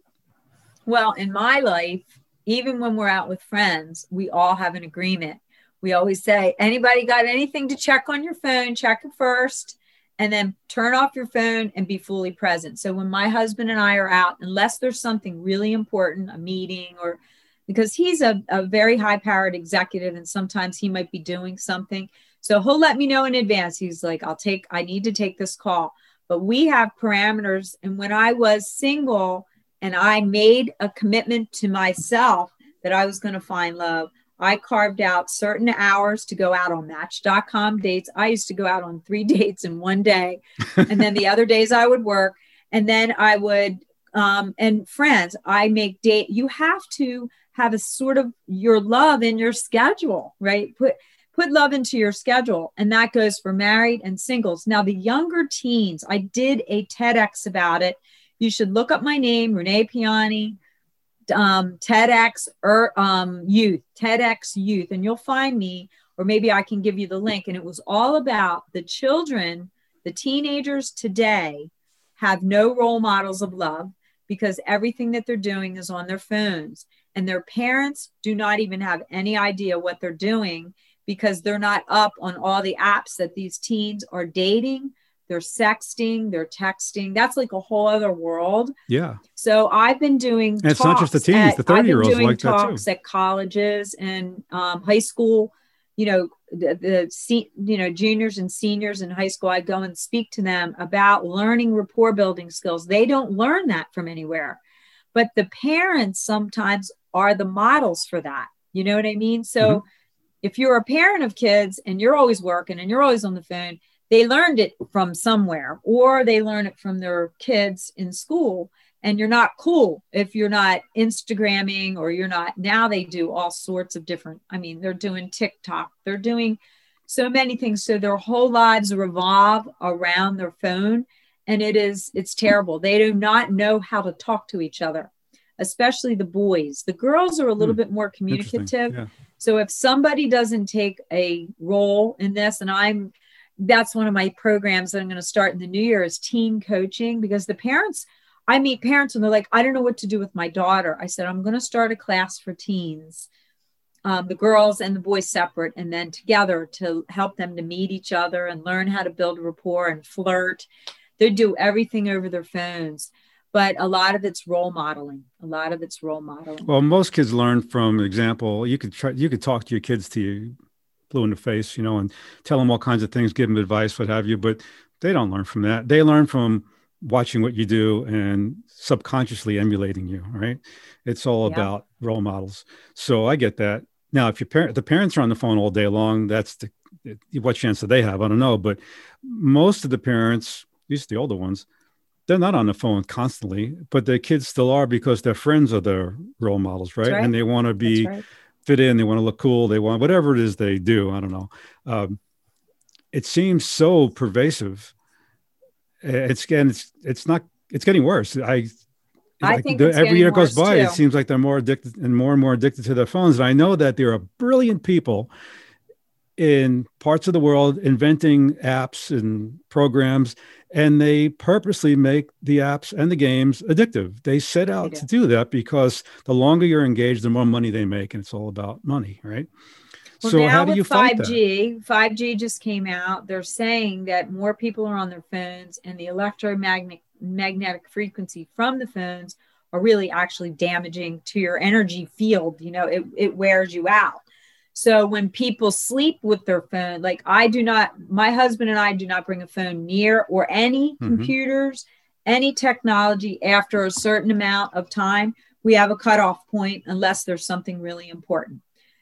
Well, in my life, even when we're out with friends, we all have an agreement. We always say, anybody got anything to check on your phone, check it first, and then turn off your phone and be fully present. So when my husband and I are out, unless there's something really important, a meeting or because he's a, a very high powered executive and sometimes he might be doing something. So he'll let me know in advance. He's like, I'll take, I need to take this call. But we have parameters. And when I was single, and I made a commitment to myself that I was going to find love. I carved out certain hours to go out on match.com dates. I used to go out on three dates in one day. and then the other days I would work. And then I would, um, and friends, I make date. You have to have a sort of your love in your schedule, right? Put, put love into your schedule. And that goes for married and singles. Now, the younger teens, I did a TEDx about it you should look up my name, Renee Piane, um, TEDx or um, Youth, TEDx Youth, and you'll find me, or maybe I can give you the link. And it was all about the children, the teenagers today have no role models of love because everything that they're doing is on their phones. And their parents do not even have any idea what they're doing because they're not up on all the apps that these teens are dating they're sexting, they're texting. That's like a whole other world. Yeah. So I've been doing. And it's not just the talks teens, at- the 30 I've been year olds doing like that too. talks at colleges and um, high school. You know, the, the se- you know juniors and seniors in high school. I go and speak to them about learning rapport building skills. They don't learn that from anywhere, but the parents sometimes are the models for that. You know what I mean? So. If you're a parent of kids and you're always working and you're always on the phone, they learned it from somewhere or they learn it from their kids in school and you're not cool if you're not instagramming or you're not now they do all sorts of different i mean they're doing tiktok they're doing so many things so their whole lives revolve around their phone and it is it's terrible they do not know how to talk to each other especially the boys the girls are a little Hmm. bit more communicative Yeah. so if somebody doesn't take a role in this, and I'm that's one of my programs that I'm going to start in the new year is teen coaching because the parents, I meet parents and they're like, I don't know what to do with my daughter. I said, I'm going to start a class for teens, um, the girls and the boys separate, and then together to help them to meet each other and learn how to build rapport and flirt. They do everything over their phones. but a lot of it's role modeling. A lot of it's role modeling. Well, most kids learn from example. You could try, you could talk to your kids to you blue in the face, you know, and tell them all kinds of things, give them advice, what have you. But they don't learn from that. They learn from watching what you do and subconsciously emulating you. Right? It's all Yeah. about role models. So I get that. Now, if your parent, the parents are on the phone all day long, that's the what chance do they have? I don't know. But most of the parents, at least the older ones, they're not on the phone constantly, but their kids still are because their friends are their role models, right? right. And they want to be. Fit in, they want to look cool, they want whatever it is they do. I don't know. Um, it seems so pervasive. It's again, it's it's not. It's getting worse. I. I like, think the- every year goes by, it seems like they're more addicted and more and more addicted to their phones. And I know that there are brilliant people in parts of the world inventing apps and programs and they purposely make the apps and the games addictive they set out do. to do that because the longer you're engaged the more money they make and it's all about money right Well, so now how do with you fight that 5G, 5G just came out. They're saying that more people are on their phones and the electromagnetic magnetic frequency from the phones are really actually damaging to your energy field. You know, it, it wears you out. So when people sleep with their phone, like I do not, my husband and I do not bring a phone near or any Mhm. computers, any technology after a certain amount of time. We have a cutoff point unless there's something really important.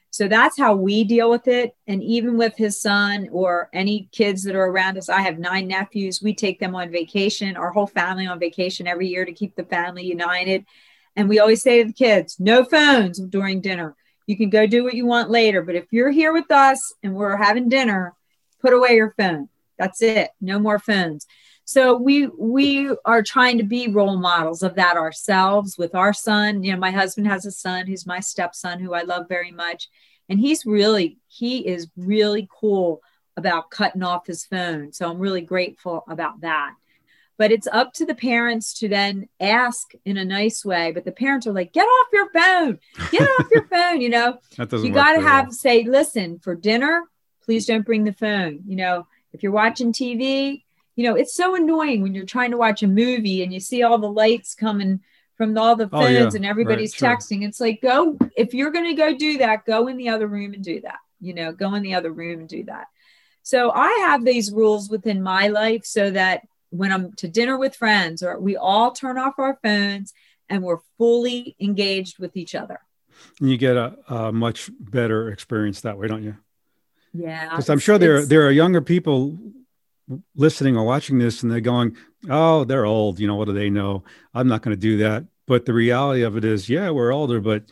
So that's how we deal with it. And even with his son or any kids that are around us, I have nine nephews. We take them on vacation, our whole family on vacation every year to keep the family united. And we always say to the kids, no phones during dinner. You can go do what you want later. But if you're here with us and we're having dinner, put away your phone. That's it. No more phones. So we we are trying to be role models of that ourselves with our son. You know, my husband has a son who's my stepson who I love very much. And he's really, he is really cool about cutting off his phone. So I'm really grateful about that. But it's up to the parents to then ask in a nice way. But the parents are like, get off your phone, get off your phone, you know you got to very well. have say listen for dinner please don't bring the phone you know if you're watching tv you know it's so annoying when you're trying to watch a movie and you see all the lights coming from all the Oh, phones yeah. and everybody's Right, sure. texting it's like go if you're going to go do that go in the other room and do that you know go in the other room and do that so i have these rules within my life so that when i'm to dinner with friends or we all turn off our phones and we're fully engaged with each other. And you get a, a much better experience that way don't you? Yeah because i'm sure there there are younger people listening or watching this and they're going oh they're old you know what do they know? I'm not going to do that. But the reality of it is yeah we're older but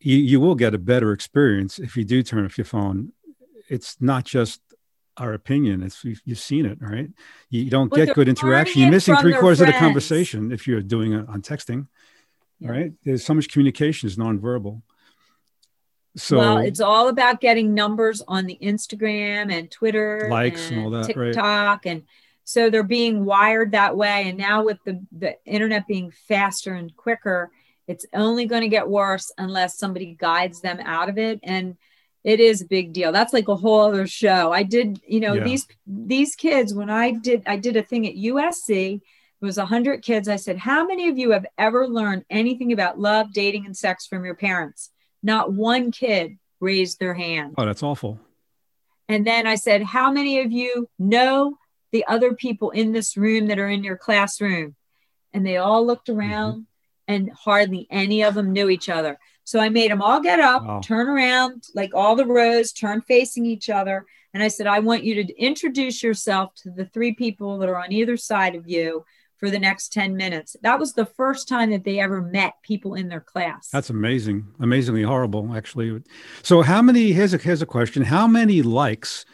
you, you will get a better experience if you do turn off your phone. It's not just our opinion it's you've, you've seen it right you, don't But get good interaction you're missing three quarters of the conversation if you're doing it on texting Yeah. right there's so much communication is nonverbal so well, it's all about getting numbers on the Instagram and Twitter, Likes and all that, right. TikTok, and so they're being wired that way. And now with the the internet being faster and quicker, it's only going to get worse unless somebody guides them out of it. And it is a big deal. That's like a whole other show. I did, you know, Yeah. these these kids when I did I did a thing at USC. It was 100 kids. I said, How many of you have ever learned anything about love, dating, and sex from your parents? Not one kid raised their hand. oh that's awful And then I said, How many of you know the other people in this room that are in your classroom? And they all looked mm-hmm. around and hardly any of them knew each other. So I made them all get up, Wow. turn around, like all the rows, turn facing each other. And I said, I want you to introduce yourself to the three people that are on either side of you for the next 10 minutes. That was the first time that they ever met people in their class. That's amazing, amazingly horrible, actually. So, how many? Here's a here's a question: How many likes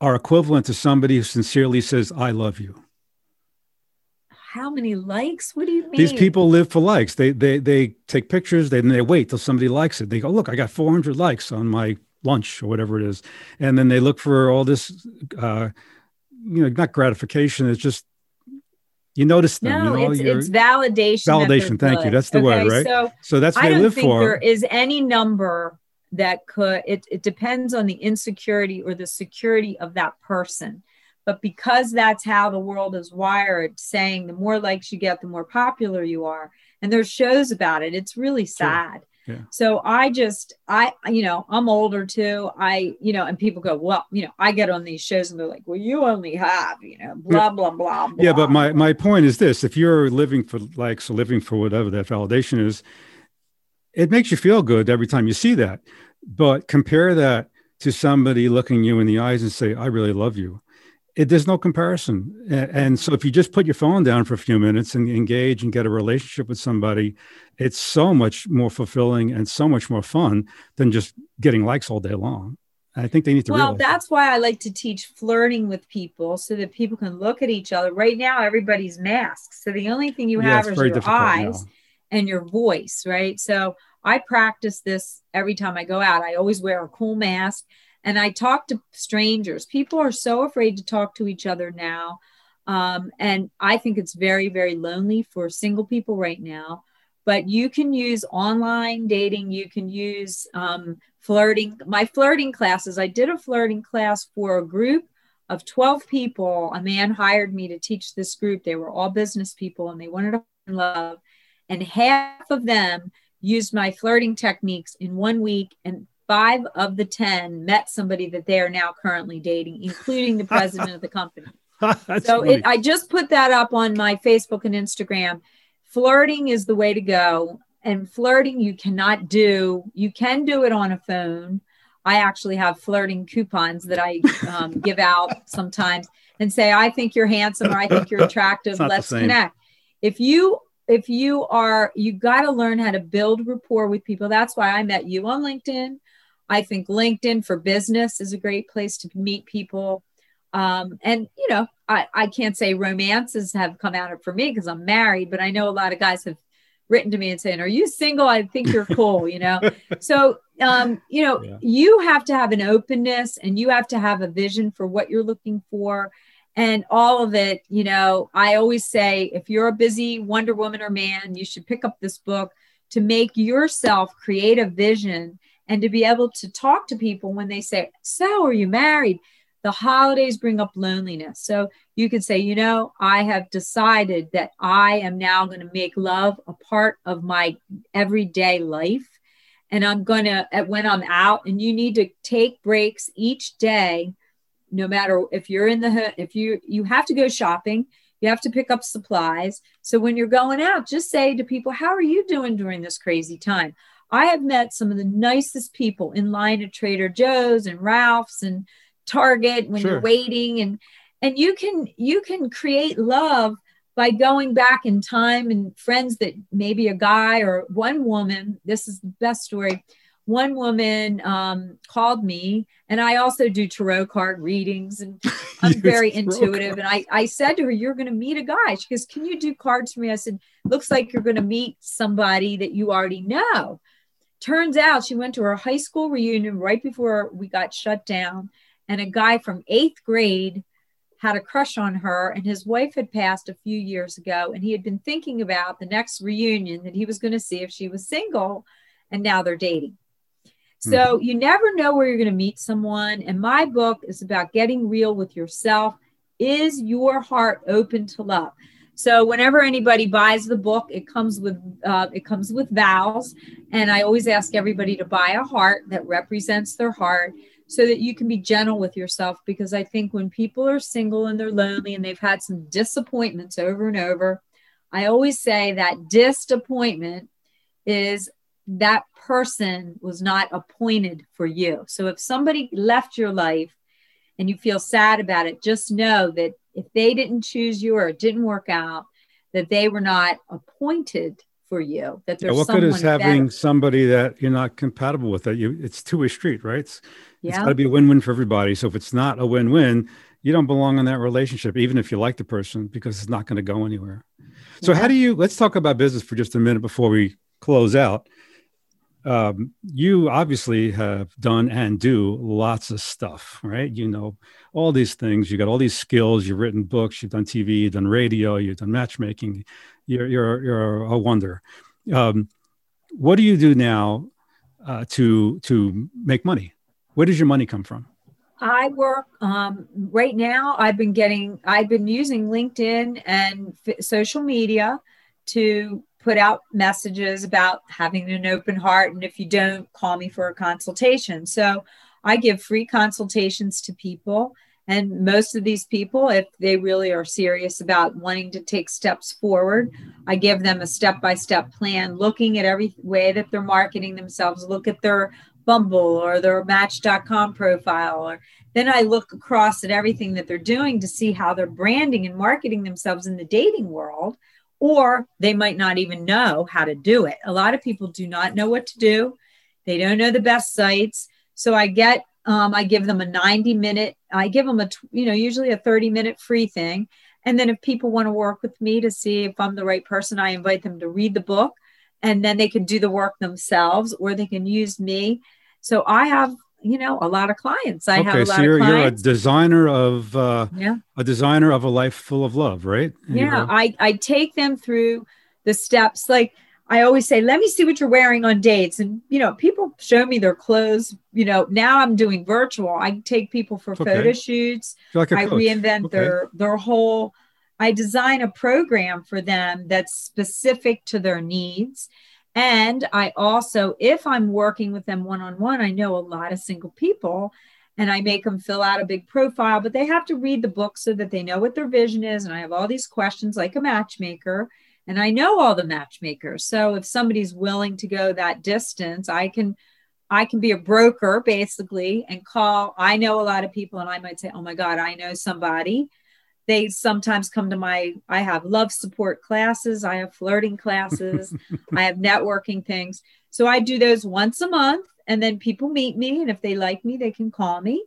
are equivalent to somebody who sincerely says "I love you"? How many likes? What do you mean? These people live for likes. They they they take pictures. They they wait till somebody likes it. They go, "Look, I got 400 likes on my lunch or whatever it is," and then they look for all this, uh, you know, not gratification. It's just you notice them. No, you know, it's, it's validation. Validation, thank you. That's the word, right? So so that's what I they don't live think for. there is any number that could. It, it depends on the insecurity or the security of that person. But because that's how the world is wired, saying the more likes you get, the more popular you are. And there's shows about it. It's really sad. Yeah. So I just, I, you know, I'm older too. I, you know, and people go, well, you know, I get on these shows and they're like, well, you only have, you know, blah, blah, blah, blah. Yeah, but my, my point is this if you're living for likes or living for whatever that validation is, it makes you feel good every time you see that. But compare that to somebody looking you in the eyes and say, I really love you it, there's no comparison. And, so if you just put your phone down for a few minutes and engage and get a relationship with somebody, it's so much more fulfilling and so much more fun than just getting likes all day long. I think they need to. Well, that's that. why I like to teach flirting with people so that people can look at each other. Right now, everybody's masked, so the only thing you have yeah, is your eyes now. and your voice, right? So I practice this every time I go out. I always wear a cool mask and I talk to strangers. People are so afraid to talk to each other now. Um, and I think it's very, very lonely for single people right now. But you can use online dating, you can use um, flirting. My flirting classes, I did a flirting class for a group of 12 people. A man hired me to teach this group. They were all business people and they wanted to love. And half of them used my flirting techniques in one week and five of the 10 met somebody that they are now currently dating, including the president of the company. so it, I just put that up on my Facebook and Instagram. Flirting is the way to go. And flirting, you cannot do, you can do it on a phone. I actually have flirting coupons that I um, give out sometimes and say, I think you're handsome or I think you're attractive. Let's connect. If you if you are you got to learn how to build rapport with people that's why i met you on linkedin I think LinkedIn for business is a great place to meet people. Um, and, you know, I, I can't say romances have come out of for me because I'm married, but I know a lot of guys have written to me and saying, Are you single? I think you're cool, you know? so, um, you know, yeah. you have to have an openness and you have to have a vision for what you're looking for. And all of it, you know, I always say if you're a busy Wonder Woman or man, you should pick up this book to make yourself create a vision and to be able to talk to people when they say, So, are you married? The holidays bring up loneliness. So you can say, You know, I have decided that I am now going to make love a part of my everyday life. And I'm going to, when I'm out, and you need to take breaks each day, no matter if you're in the, if you, you have to go shopping, you have to pick up supplies. So when you're going out, just say to people, How are you doing during this crazy time? I have met some of the nicest people in line at Trader Joe's and Ralph's and Target when sure. you're waiting. And and you can you can create love by going back in time and friends that maybe a guy or one woman this is the best story. One woman um, called me and i also do tarot card readings and i'm very intuitive. And I, I said to her you're going to meet a guy. She goes can you do cards for me? I said looks like you're going to meet somebody that you already know Turns out she went to her high school reunion right before we got shut down, and a guy from eighth grade had a crush on her, and his wife had passed a few years ago, and he had been thinking about the next reunion that he was going to see if she was single, and now they're dating. So mm-hmm. you never know where you're going to meet someone. And my book is about getting real with yourself. Is your heart open to love? So whenever anybody buys the book, it comes with uh, it comes with vows, and I always ask everybody to buy a heart that represents their heart, so that you can be gentle with yourself. Because I think when people are single and they're lonely and they've had some disappointments over and over, I always say that disappointment is that person was not appointed for you. So if somebody left your life and you feel sad about it, just know that if they didn't choose you or it didn't work out, that they were not appointed for you. That there's yeah, what good is having better. somebody that you're not compatible with? That you, it's two way street, right? It's, yeah. it's got to be a win win for everybody. So if it's not a win win, you don't belong in that relationship, even if you like the person, because it's not going to go anywhere. So yeah. how do you? Let's talk about business for just a minute before we close out um, you obviously have done and do lots of stuff, right? You know all these things. You got all these skills. You've written books. You've done TV. You've done radio. You've done matchmaking. You're you're you're a wonder. Um, what do you do now uh, to to make money? Where does your money come from? I work um, right now. I've been getting, I've been using LinkedIn and f- social media to put out messages about having an open heart. And if you don't, call me for a consultation. So I give free consultations to people. And most of these people, if they really are serious about wanting to take steps forward, I give them a step by step plan, looking at every way that they're marketing themselves, look at their Bumble or their Match.com profile. Or then I look across at everything that they're doing to see how they're branding and marketing themselves in the dating world. Or they might not even know how to do it. A lot of people do not know what to do. They don't know the best sites. So I get um, I give them a 90 minute, I give them a, you know, usually a 30 minute free thing. And then if people want to work with me to see if I'm the right person, I invite them to read the book and then they can do the work themselves or they can use me. So I have, you know, a lot of clients. I okay, have a lot so you're, you're a designer of uh, yeah. a designer of a life full of love, right? And Yeah. I, I take them through the steps. Like I always say, let me see what you're wearing on dates. And, you know, people show me their clothes. You know, now I'm doing virtual. I take people for Okay. photo shoots. like I coach. reinvent Okay. their their whole I design a program for them that's specific to their needs. And I also, if I'm working with them one on one, I know a lot of single people and I make them fill out a big profile, but they have to read the book so that they know what their vision is. And I have all these questions like a matchmaker, and I know all the matchmakers. So if somebody's willing to go that distance, I can I can be a broker basically and call. I know a lot of people, and I might say, Oh my God, I know somebody. They sometimes come to my, I have love support classes, I have flirting classes, I have networking things. So I do those once a month, and then people meet me. And if they like me, they can call me.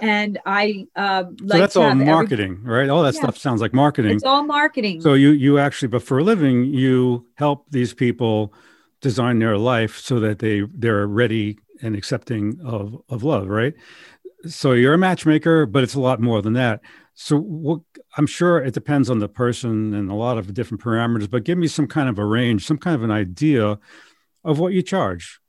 And I um, So like that's to all have every- marketing, right? All that Yeah. stuff sounds like marketing. it's all marketing. So you you actually, but for a living, you help these people design their life so that they they're ready and accepting of of love, right? So you're a matchmaker, but it's a lot more than that. So what I'm sure it depends on the person and a lot of different parameters, but give me some kind of a range, some kind of an idea of what you charge.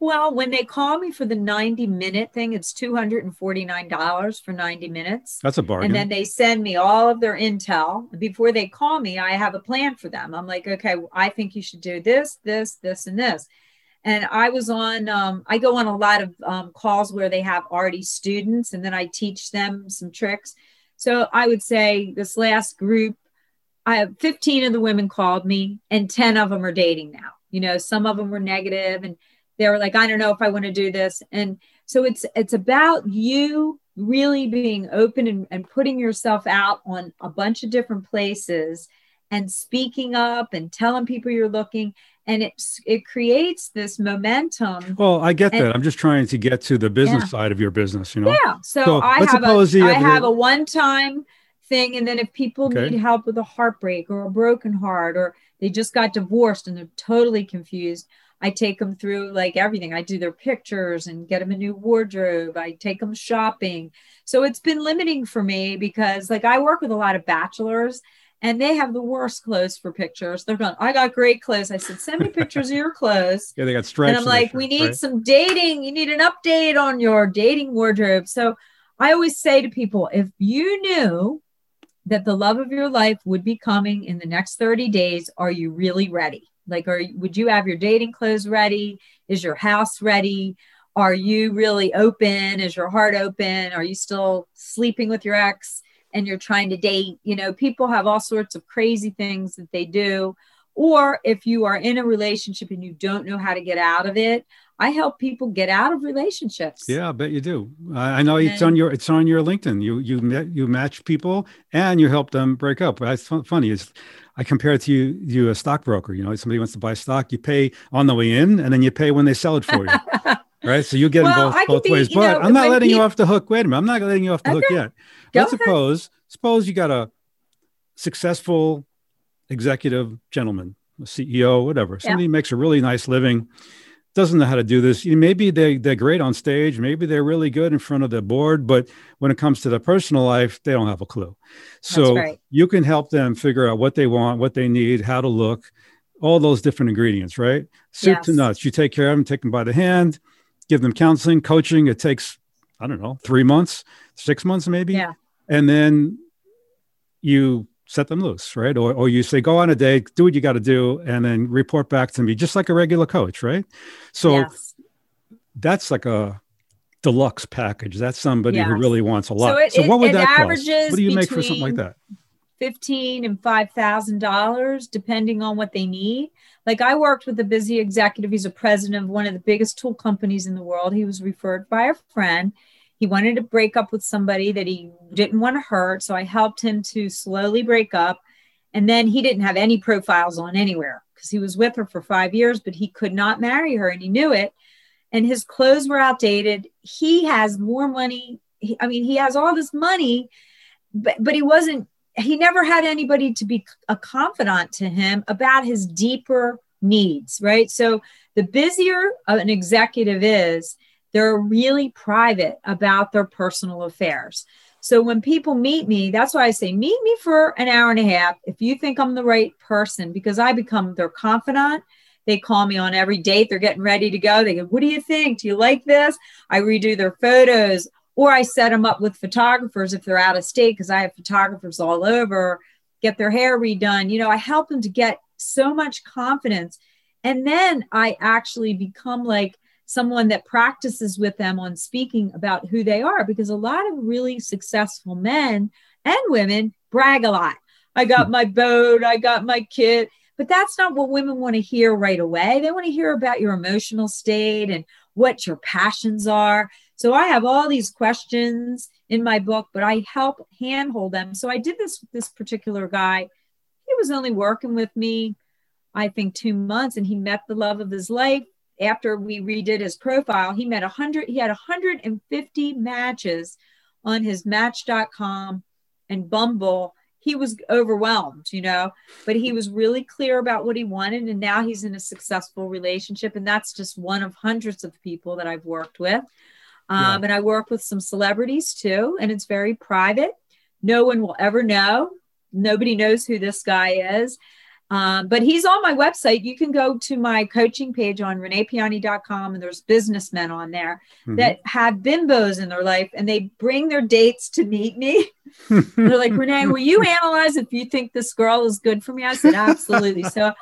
Well, when they call me for the 90 minute thing, it's $249 for 90 minutes. That's a bargain. And then they send me all of their intel. Before they call me, I have a plan for them. I'm like, okay, I think you should do this, this, this, and this. And I was on, um, I go on a lot of um, calls where they have already students and then I teach them some tricks. So I would say this last group, I have 15 of the women called me and 10 of them are dating now. You know, some of them were negative and they were like, I don't know if I want to do this. And so it's it's about you really being open and, and putting yourself out on a bunch of different places and speaking up and telling people you're looking. And it's it creates this momentum. well, I get and- that. I'm just trying to get to the business Yeah. side of your business, you know? Yeah. So, So I have a I have a one-time thing. And then if people Okay. need help with a heartbreak or a broken heart or they just got divorced and they're totally confused, I take them through like everything. I do their pictures and get them a new wardrobe. I take them shopping. So it's been limiting for me because like I work with a lot of bachelors and they have the worst clothes for pictures. They're going, I got great clothes. I said, send me pictures of your clothes. Yeah, they got stripes. And I'm like, we need right? some dating. You need an update on your dating wardrobe. So I always say to people, if you knew that the love of your life would be coming in the next 30 days, are you really ready? Like, are would you have your dating clothes ready? Is your house ready? Are you really open? Is your heart open? Are you still sleeping with your ex and you're trying to date? You know, people have all sorts of crazy things that they do. Or if you are in a relationship and you don't know how to get out of it, I help people get out of relationships. Yeah, I bet you do. I I know it's And- on your it's on your LinkedIn. You you met, you match people and you help them break up. That's fun- funny. Is I compare it to you you a stockbroker. You know, somebody wants to buy stock, you pay on the way in, and then you pay when they sell it for you. right? So you get Well, both both be, ways. But know, I'm not letting you off the hook. Wait a minute, I'm not letting you off the hook yet. Go Let's ahead. suppose suppose you got a successful executive gentleman, a CEO, whatever. Yeah. Somebody makes a really nice living, doesn't know how to do this. You maybe they they're great on stage, maybe they're really good in front of the board, but when it comes to their personal life, they don't have a clue. So right. you can help them figure out what they want, what they need, how to look, all those different ingredients, right? Soup to nuts. You take care of them, take them by the hand, give them counseling, coaching. It takes I don't know, three months, six months, maybe. Yeah. And then you set them loose, right? Or, or you say, go on a day, do what you got to do, and then report back to me, just like a regular coach, right? So yes. that's like a deluxe package. That's somebody who really wants a lot. So, it- it- what would it that cost? What do you make for something like that? Fifteen and five thousand dollars, depending on what they need. Like I worked with a busy executive. He's a president of one of the biggest tool companies in the world. He was referred by a friend. He wanted to break up with somebody that he didn't want to hurt. So I helped him to slowly break up. And then he didn't have any profiles on anywhere because he was with her for five years, but he could not marry her and he knew it. And his clothes were outdated. He has more money. He, I mean, he has all this money, but, but he wasn't he never had anybody to be a confidant to him about his deeper needs, right? So the busier an executive is, they're really private about their personal affairs. So when people meet me, that's why I say, meet me for an hour and a half if you think I'm the right person, because I become their confidant. They call me on every date. They're getting ready to go. They go, What do you think? Do you like this? I redo their photos or I set them up with photographers if they're out of state because I have photographers all over, get their hair redone. You know, I help them to get so much confidence. And then I actually become like someone that practices with them on speaking about who they are because a lot of really successful men and women brag a lot. I got my boat, I got my kid. But that's not what women want to hear right away. They want to hear about your emotional state and what your passions are. So I have all these questions in my book, but I help handhold them. So I did this with this particular guy. He was only working with me, I think, two months, and he met the love of his life. After we redid his profile, he met a hundred, he had 150 matches on his match.com and Bumble. He was overwhelmed, you know, but he was really clear about what he wanted. And now he's in a successful relationship. And that's just one of hundreds of people that I've worked with. Um, Yeah. And I work with some celebrities too, and it's very private. No one will ever know. Nobody knows who this guy is. Um, but he's on my website. You can go to my coaching page on reneepiane.com, and there's businessmen on there Mhm. that have bimbos in their life and they bring their dates to meet me. They're like, Renee, will you analyze if you think this girl is good for me? I said, absolutely. So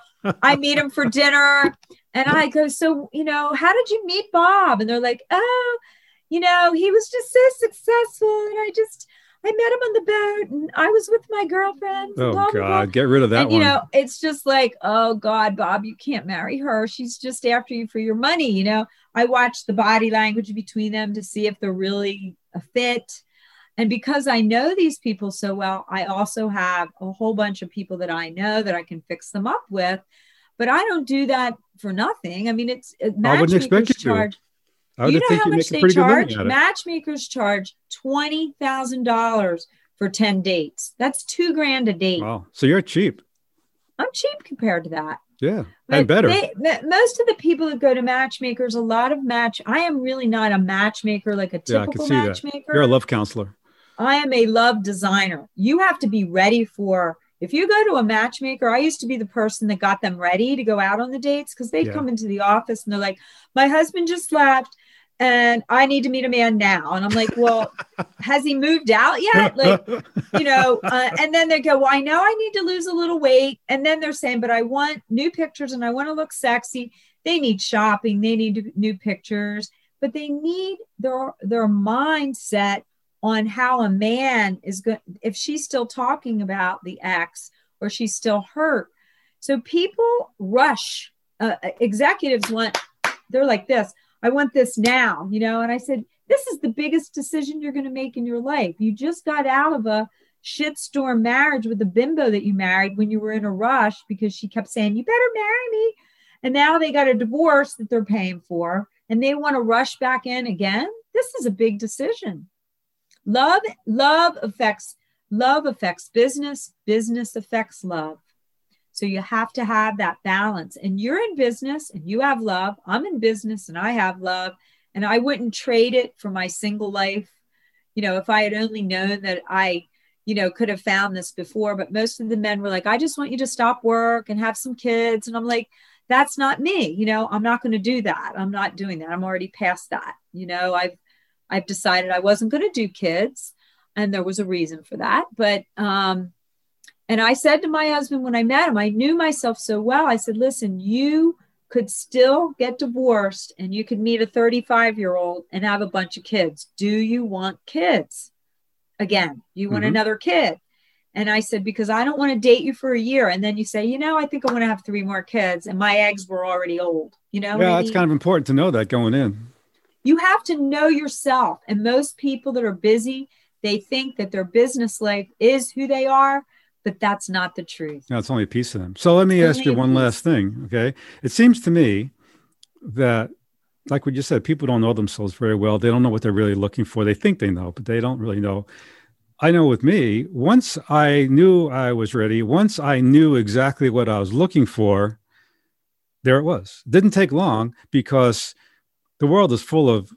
I meet him for dinner and I go, So, you know, how did you meet Bob? And they're like, Oh, you know, he was just so successful. And I just, I met him on the boat and I was with my girlfriend. oh, blah, blah, blah." God. Get rid of that and you know, it's just like, oh God, Bob, you can't marry her. She's just after you for your money. You know, I watch the body language between them to see if they're really a fit. And because I know these people so well, I also have a whole bunch of people that I know that I can fix them up with. But I don't do that for nothing. I mean, it's uh, I wouldn't expect you to. I you know how much they charge? money at it. Matchmakers charge twenty thousand dollars for ten dates. That's two grand a date. Wow. So you're cheap. I'm cheap compared to that. Yeah. But and better. they- most of the people that go to matchmakers, a lot of match. I am really not a matchmaker like a Yeah, typical that. matchmaker. you're a love counselor. I am a love designer. You have to be ready for. If you go to a matchmaker, I used to be the person that got them ready to go out on the dates because they'd Yeah. come into the office and they're like, "My husband just left, and I need to meet a man now." And I'm like, "Well, has he moved out yet?" Like, you know, uh, and then they go, Well, I know I need to lose a little weight. And then they're saying, But I want new pictures and I want to look sexy. They need shopping, they need new pictures, but they need their their mindset on how a man is going if she's still talking about the ex or she's still hurt. So people rush. Uh, executives want, they're like this. I want this now, you know. And I said, this is the biggest decision you're going to make in your life. You just got out of a shitstorm marriage with the bimbo that you married when you were in a rush because she kept saying, You better marry me. And now they got a divorce that they're paying for and they want to rush back in again. This is a big decision. Love, love affects love affects business, business affects love. So you have to have that balance. And you're in business and you have love. I'm in business and I have love. And I wouldn't trade it for my single life. You know, if I had only known that I, you know, could have found this before. But most of the men were like, I just want you to stop work and have some kids. And I'm like, that's not me. You know, I'm not going to do that. I'm not doing that. I'm already past that. You know, I've, I've decided I wasn't going to do kids. And there was a reason for that. But, um, and I said to my husband when I met him, I knew myself so well. I said, listen, you could still get divorced and you could meet a 35 year old and have a bunch of kids. Do you want kids? Again, you want Mhm. another kid. And I said, because I don't want to date you for a year. And then you say, you know, I think I want to have three more kids. And my eggs were already old. You know, yeah, it's mean? kind of important to know that going in. you have to know yourself. And most people that are busy, they think that their business life is who they are, but that's not the truth. No, it's only a piece of them. So let me ask you one last thing. Okay. It seems to me that, like we just said, people don't know themselves very well. They don't know what they're really looking for. They think they know, but they don't really know. I know with me, once I knew I was ready, once I knew exactly what I was looking for, there it was. Didn't take long because the world is full of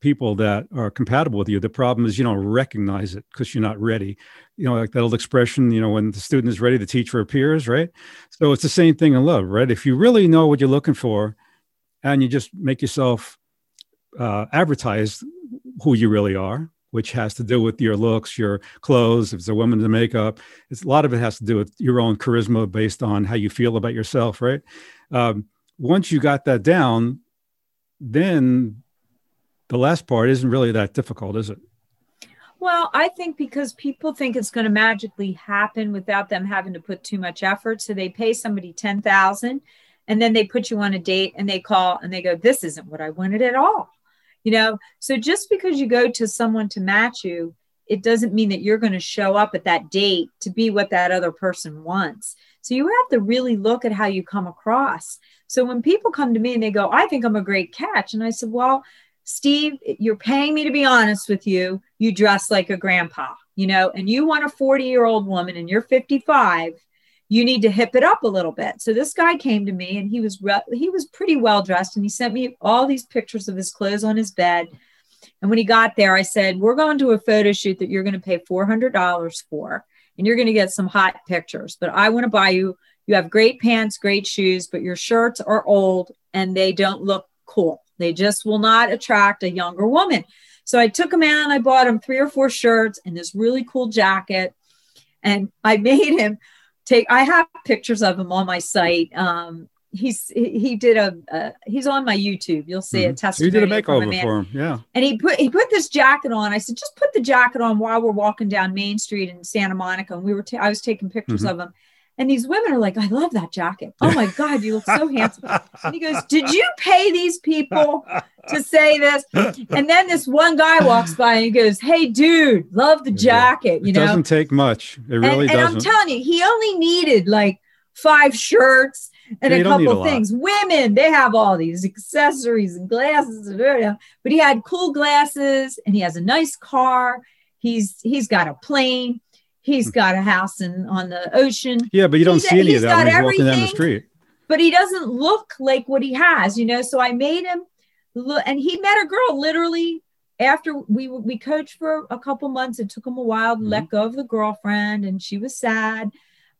people that are compatible with you. The problem is you don't recognize it because you're not ready. You know, like that old expression, you know, when the student is ready, the teacher appears, right? So it's the same thing in love, right? If you really know what you're looking for and you just make yourself uh, advertise who you really are, which has to do with your looks, your clothes, if it's a woman, the makeup, it's a lot of it has to do with your own charisma based on how you feel about yourself, right? Um, once you got that down, then the last part isn't really that difficult, is it? Well, I think because people think it's going to magically happen without them having to put too much effort. So they pay somebody 10,000 and then they put you on a date and they call and they go, This isn't what I wanted at all. You know, so just because you go to someone to match you, it doesn't mean that you're going to show up at that date to be what that other person wants. So you have to really look at how you come across. So when people come to me and they go, I think I'm a great catch. And I said, Well, Steve, you're paying me to be honest with you. You dress like a grandpa, you know, and you want a 40 year old woman and you're 55. You need to hip it up a little bit. So this guy came to me and he was re- he was pretty well dressed and he sent me all these pictures of his clothes on his bed. And when he got there, I said, "We're going to a photo shoot that you're going to pay $400 for, and you're going to get some hot pictures. But I want to buy you. You have great pants, great shoes, but your shirts are old and they don't look cool. They just will not attract a younger woman. So I took him out and I bought him three or four shirts and this really cool jacket. And I made him take, I have pictures of him on my site. Um, he's, he, did a, uh, he's on my YouTube. You'll see a Mhm. So testimony. you did a makeover for him. Yeah. And he put, he put this jacket on. I said, just put the jacket on while we're walking down Main Street in Santa Monica. And we were, I was taking pictures Mhm. of him. And these women are like, I love that jacket. Oh my God, you look so handsome. And he goes, Did you pay these people to say this? And then this one guy walks by and he goes, Hey, dude, love the jacket. You it know, doesn't take much. It really and, and I'm telling you, he only needed like five shirts and Yeah, a you don't need couple a things. Women, they have all these accessories and glasses, but he had cool glasses and he has a nice car. He's he's got a plane. He's got a house in on the ocean. yeah, but you don't he's- see any of that when he's walking down the street. but he doesn't look like what he has, you know. So I made him look, and he met a girl literally after we we coached for a couple months. It took him a while to mm-hmm. let go of the girlfriend, and she was sad,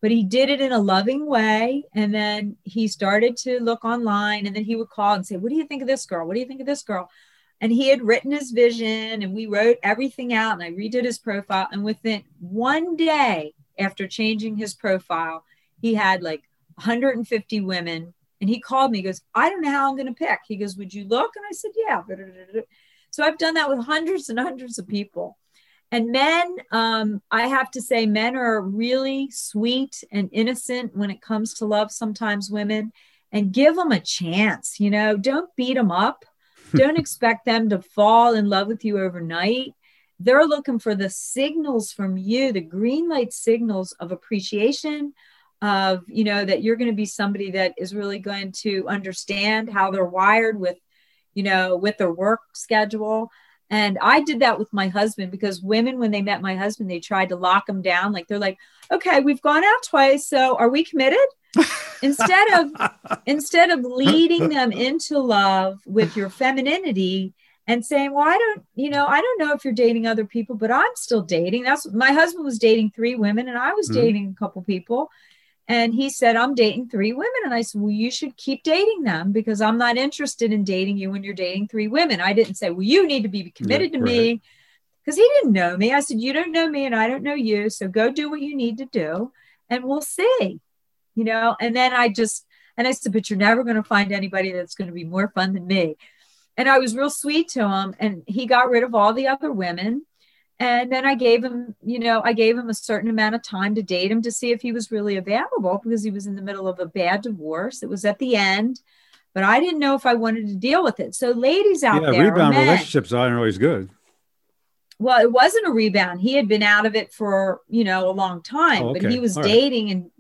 but he did it in a loving way. And then he started to look online, and then he would call and say, "What do you think of this girl? What do you think of this girl?" And he had written his vision, and we wrote everything out, and I redid his profile. And within one day after changing his profile, he had like 150 women. And he called me, he goes, I don't know how I'm going to pick. He goes, Would you look? And I said, Yeah. So I've done that with hundreds and hundreds of people. And men, um, I have to say, men are really sweet and innocent when it comes to love, sometimes women, and give them a chance. You know, don't beat them up. Don't expect them to fall in love with you overnight. They're looking for the signals from you, the green light signals of appreciation, of you know that you're going to be somebody that is really going to understand how they're wired with you know with their work schedule. And i did that with my husband because women when they met my husband they tried to lock him down. Like they're like okay we've gone out twice so are we committed instead of instead of leading them into love with your femininity and saying well i don't you know i don't know if you're dating other people but i'm still dating that's my husband was dating three women and i was Mhm. dating a couple people And he said, I'm dating three women. And I said, Well, you should keep dating them because I'm not interested in dating you when you're dating three women. I didn't say, Well, you need to be committed Yeah, to me because he didn't know me. I said, You don't know me and I don't know you. So go do what you need to do and we'll see. You know, and then I just, and I said, But you're never going to find anybody that's going to be more fun than me. And I was real sweet to him. And he got rid of all the other women and then I gave him, you know, I gave him a certain amount of time to date him to see if he was really available because he was in the middle of a bad divorce. It was at the end, but I didn't know if I wanted to deal with it. So, ladies out yeah, there, rebound relationships aren't always good. well, it wasn't a rebound. He had been out of it for, you know, a long time, Oh, but he was All right. dating and t-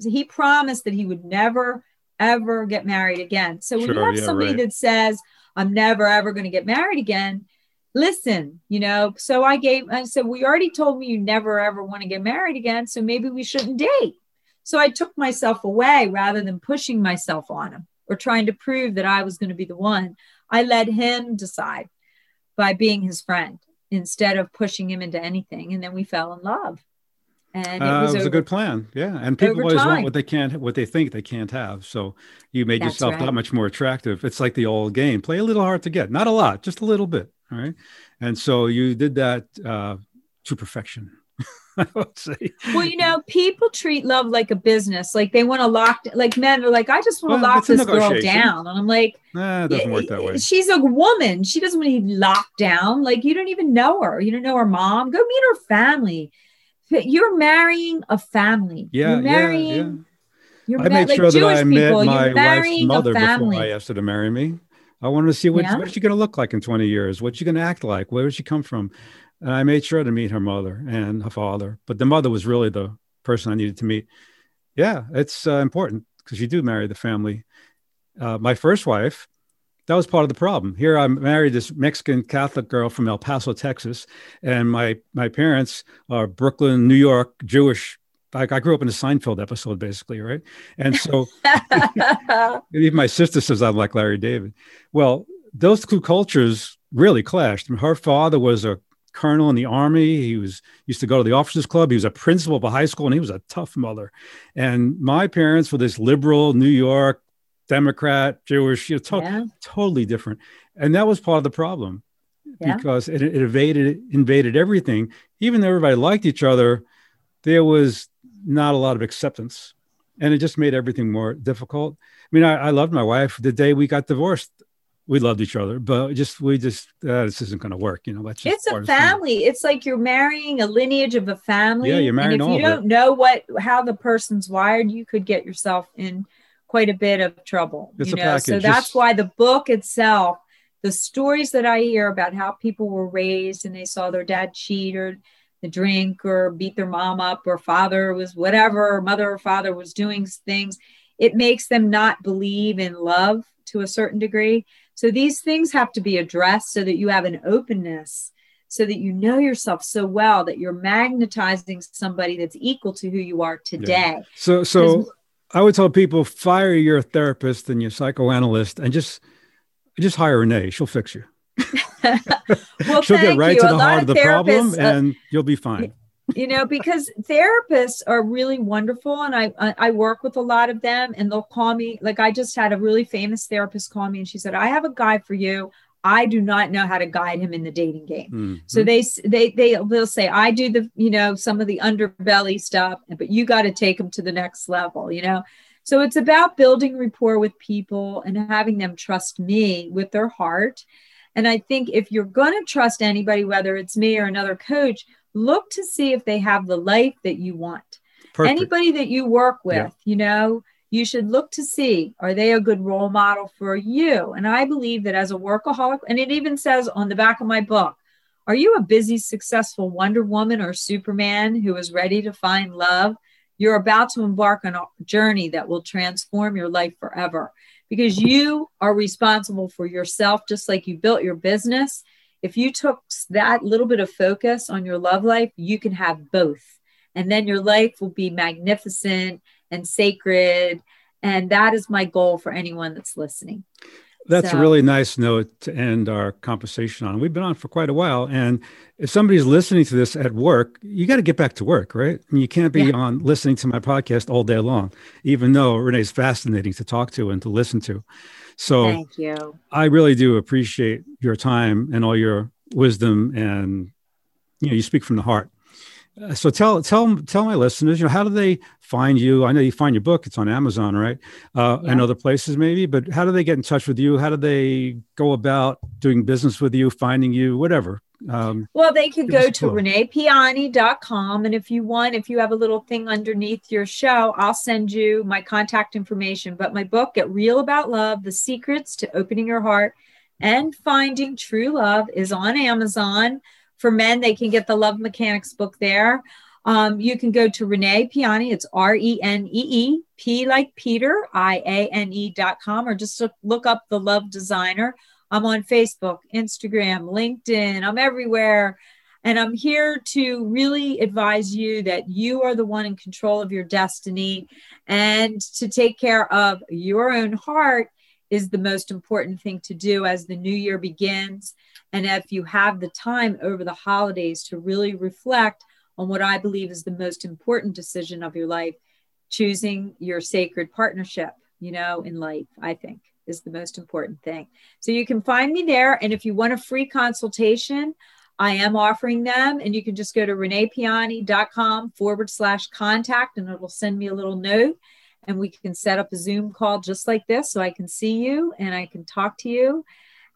he promised that he would never, ever get married again. So when you have yeah, somebody right. that says, I'm never, ever going to get married again, listen, you know. So I gave, uh, I said, well, you already told me you never, ever want to get married again. So maybe we shouldn't date. So I took myself away rather than pushing myself on him or trying to prove that I was going to be the one. I let him decide by being his friend instead of pushing him into anything. And then we fell in love. And it Uh, was, it was a good plan. Yeah. And people always time. want what they can't, what they think they can't have. So you made That's yourself right. that much more attractive. It's like the old game play a little hard to get, not a lot, just a little bit. All right. And so you did that uh, to perfection. I would say. Well, you know, people treat love like a business. Like they want to lock, like men are like, I just want to Well, lock this girl down. And I'm like, Nah, it doesn't work that way. She's a woman. She doesn't want to be locked down. Like you don't even know her. You don't know her mom. Go meet her family. You're marrying a family. Yeah, You're yeah, marrying. yeah. You're I ma- made like sure that Jewish I met people, my wife's mother before. I asked her to marry me. I wanted to see what, Yeah. what's she going to look like in 20 years? What's she going to act like? Where does she come from? And I made sure to meet her mother and her father. But the mother was really the person I needed to meet. Yeah, it's uh, important because you do marry the family. Uh, my first wife, that was part of the problem. Here I married this Mexican Catholic girl from El Paso, Texas, and my my parents are Brooklyn, New York, Jewish. Like I grew up in a Seinfeld episode, basically, right? And so even my sister says I'm like Larry David. Well, those two cultures really clashed. Her father was a colonel in the army. He was used to go to the officers club. He was a principal of a high school, and he was a tough mother. And my parents were this liberal New York Democrat, Jewish, you know, to- yeah. totally different. And that was part of the problem Yeah. because it, it invaded invaded everything. Even though everybody liked each other, there was not a lot of acceptance, and it just made everything more difficult. I mean, I, I loved my wife. The day we got divorced, we loved each other, but just we just uh, this isn't going to work. You know, that's just It's a family. It's like you're marrying a lineage of a family. Yeah, you're marrying and if all you don't know what how the person's wired, you could get yourself in quite a bit of trouble. It's you know, so that's why the book itself, the stories that I hear about how people were raised and they saw their dad cheat or the drink or beat their mom up or father was whatever, mother or father was doing things, it makes them not believe in love to a certain degree. So these things have to be addressed so that you have an openness, so that you know yourself so well that you're magnetizing somebody that's equal to who you are today. So, so I would tell people fire your therapist and your psychoanalyst, and just just hire Renee. She'll fix you. Well, She'll get right you. to the heart of of the problem, uh, and you'll be fine. you know because therapists are really wonderful and I, I i work with a lot of them and they'll call me like i just had a really famous therapist call me and she said i have a guy for you i do not know how to guide him in the dating game Mhm. so they they they will say i do the you know some of the underbelly stuff but you got to take them to the next level you know so it's about building rapport with people and having them trust me with their heart and i think if you're going to trust anybody whether it's me or another coach look to see if they have the life that you want Perfect. anybody that you work with Yeah. you know you should look to see are they a good role model for you? And i believe that as a workaholic and it even says on the back of my book are you a busy successful wonder woman or superman who is ready to find love? You're about to embark on a journey that will transform your life forever. Because you are responsible for yourself just like you built your business. If you took that little bit of focus on your love life you can have both. And then your life will be magnificent and sacred and that is my goal for anyone that's listening That's So- a really nice note to end our conversation on. We've been on for quite a while. And if somebody's listening to this at work, you got to get back to work, right? And you can't be Yeah. on listening to my podcast all day long, even though Renee's fascinating to talk to and to listen to. So Thank you. I really do appreciate your time and all your wisdom and you know you speak from the heart. Uh, so tell tell tell my listeners, you know, how do they find you? I know you find your book; it's on Amazon, right? Uh, And other places, maybe. But how do they get in touch with you? How do they go about doing business with you, finding you, whatever? Um, Well, they could go to reneepiane.com. And if you want, if you have a little thing underneath your show, I'll send you my contact information. But my book, Get Real About Love The Secrets to Opening Your Heart and Finding True Love, is on Amazon. For men, they can get the Love Mechanics book there. Um, you can go to Renee Piane. It's R E N E E, P like Peter, I A N E dot com, or just look, look up the Love Designer. I'm on Facebook, Instagram, LinkedIn. I'm everywhere. And I'm here to really advise you that you are the one in control of your destiny and to take care of your own heart is the most important thing to do as the new year begins. And if you have the time over the holidays to really reflect on what I believe is the most important decision of your life, choosing your sacred partnership, you know, in life, I think is the most important thing. So you can find me there. And if you want a free consultation, I am offering them. And you can just go to reneepiane.com forward slash contact and it'll send me a little note. And we can set up a Zoom call just like this so I can see you and I can talk to you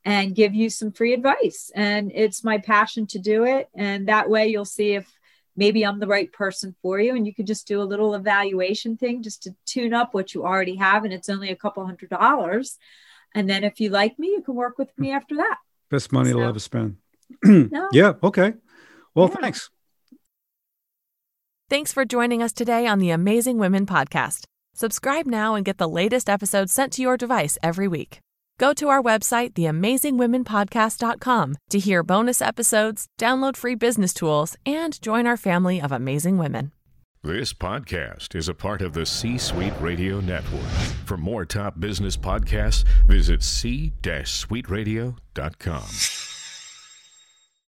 and give you some free advice. And it's my passion to do it. And that way you'll see if maybe I'm the right person for you. And you can just do a little evaluation thing just to tune up what you already have. And it's only a couple hundred dollars. And then if you like me, you can work with me after that. best money So- you'll ever spend. No. Yeah. Okay. Well, Yeah. thanks. Thanks for joining us today on the Amazing Women podcast. Subscribe now and get the latest episodes sent to your device every week. Go to our website, theamazingwomenpodcast.com, to hear bonus episodes, download free business tools, and join our family of amazing women. This podcast is a part of the C Suite Radio Network. For more top business podcasts, visit c-suiteradio.com.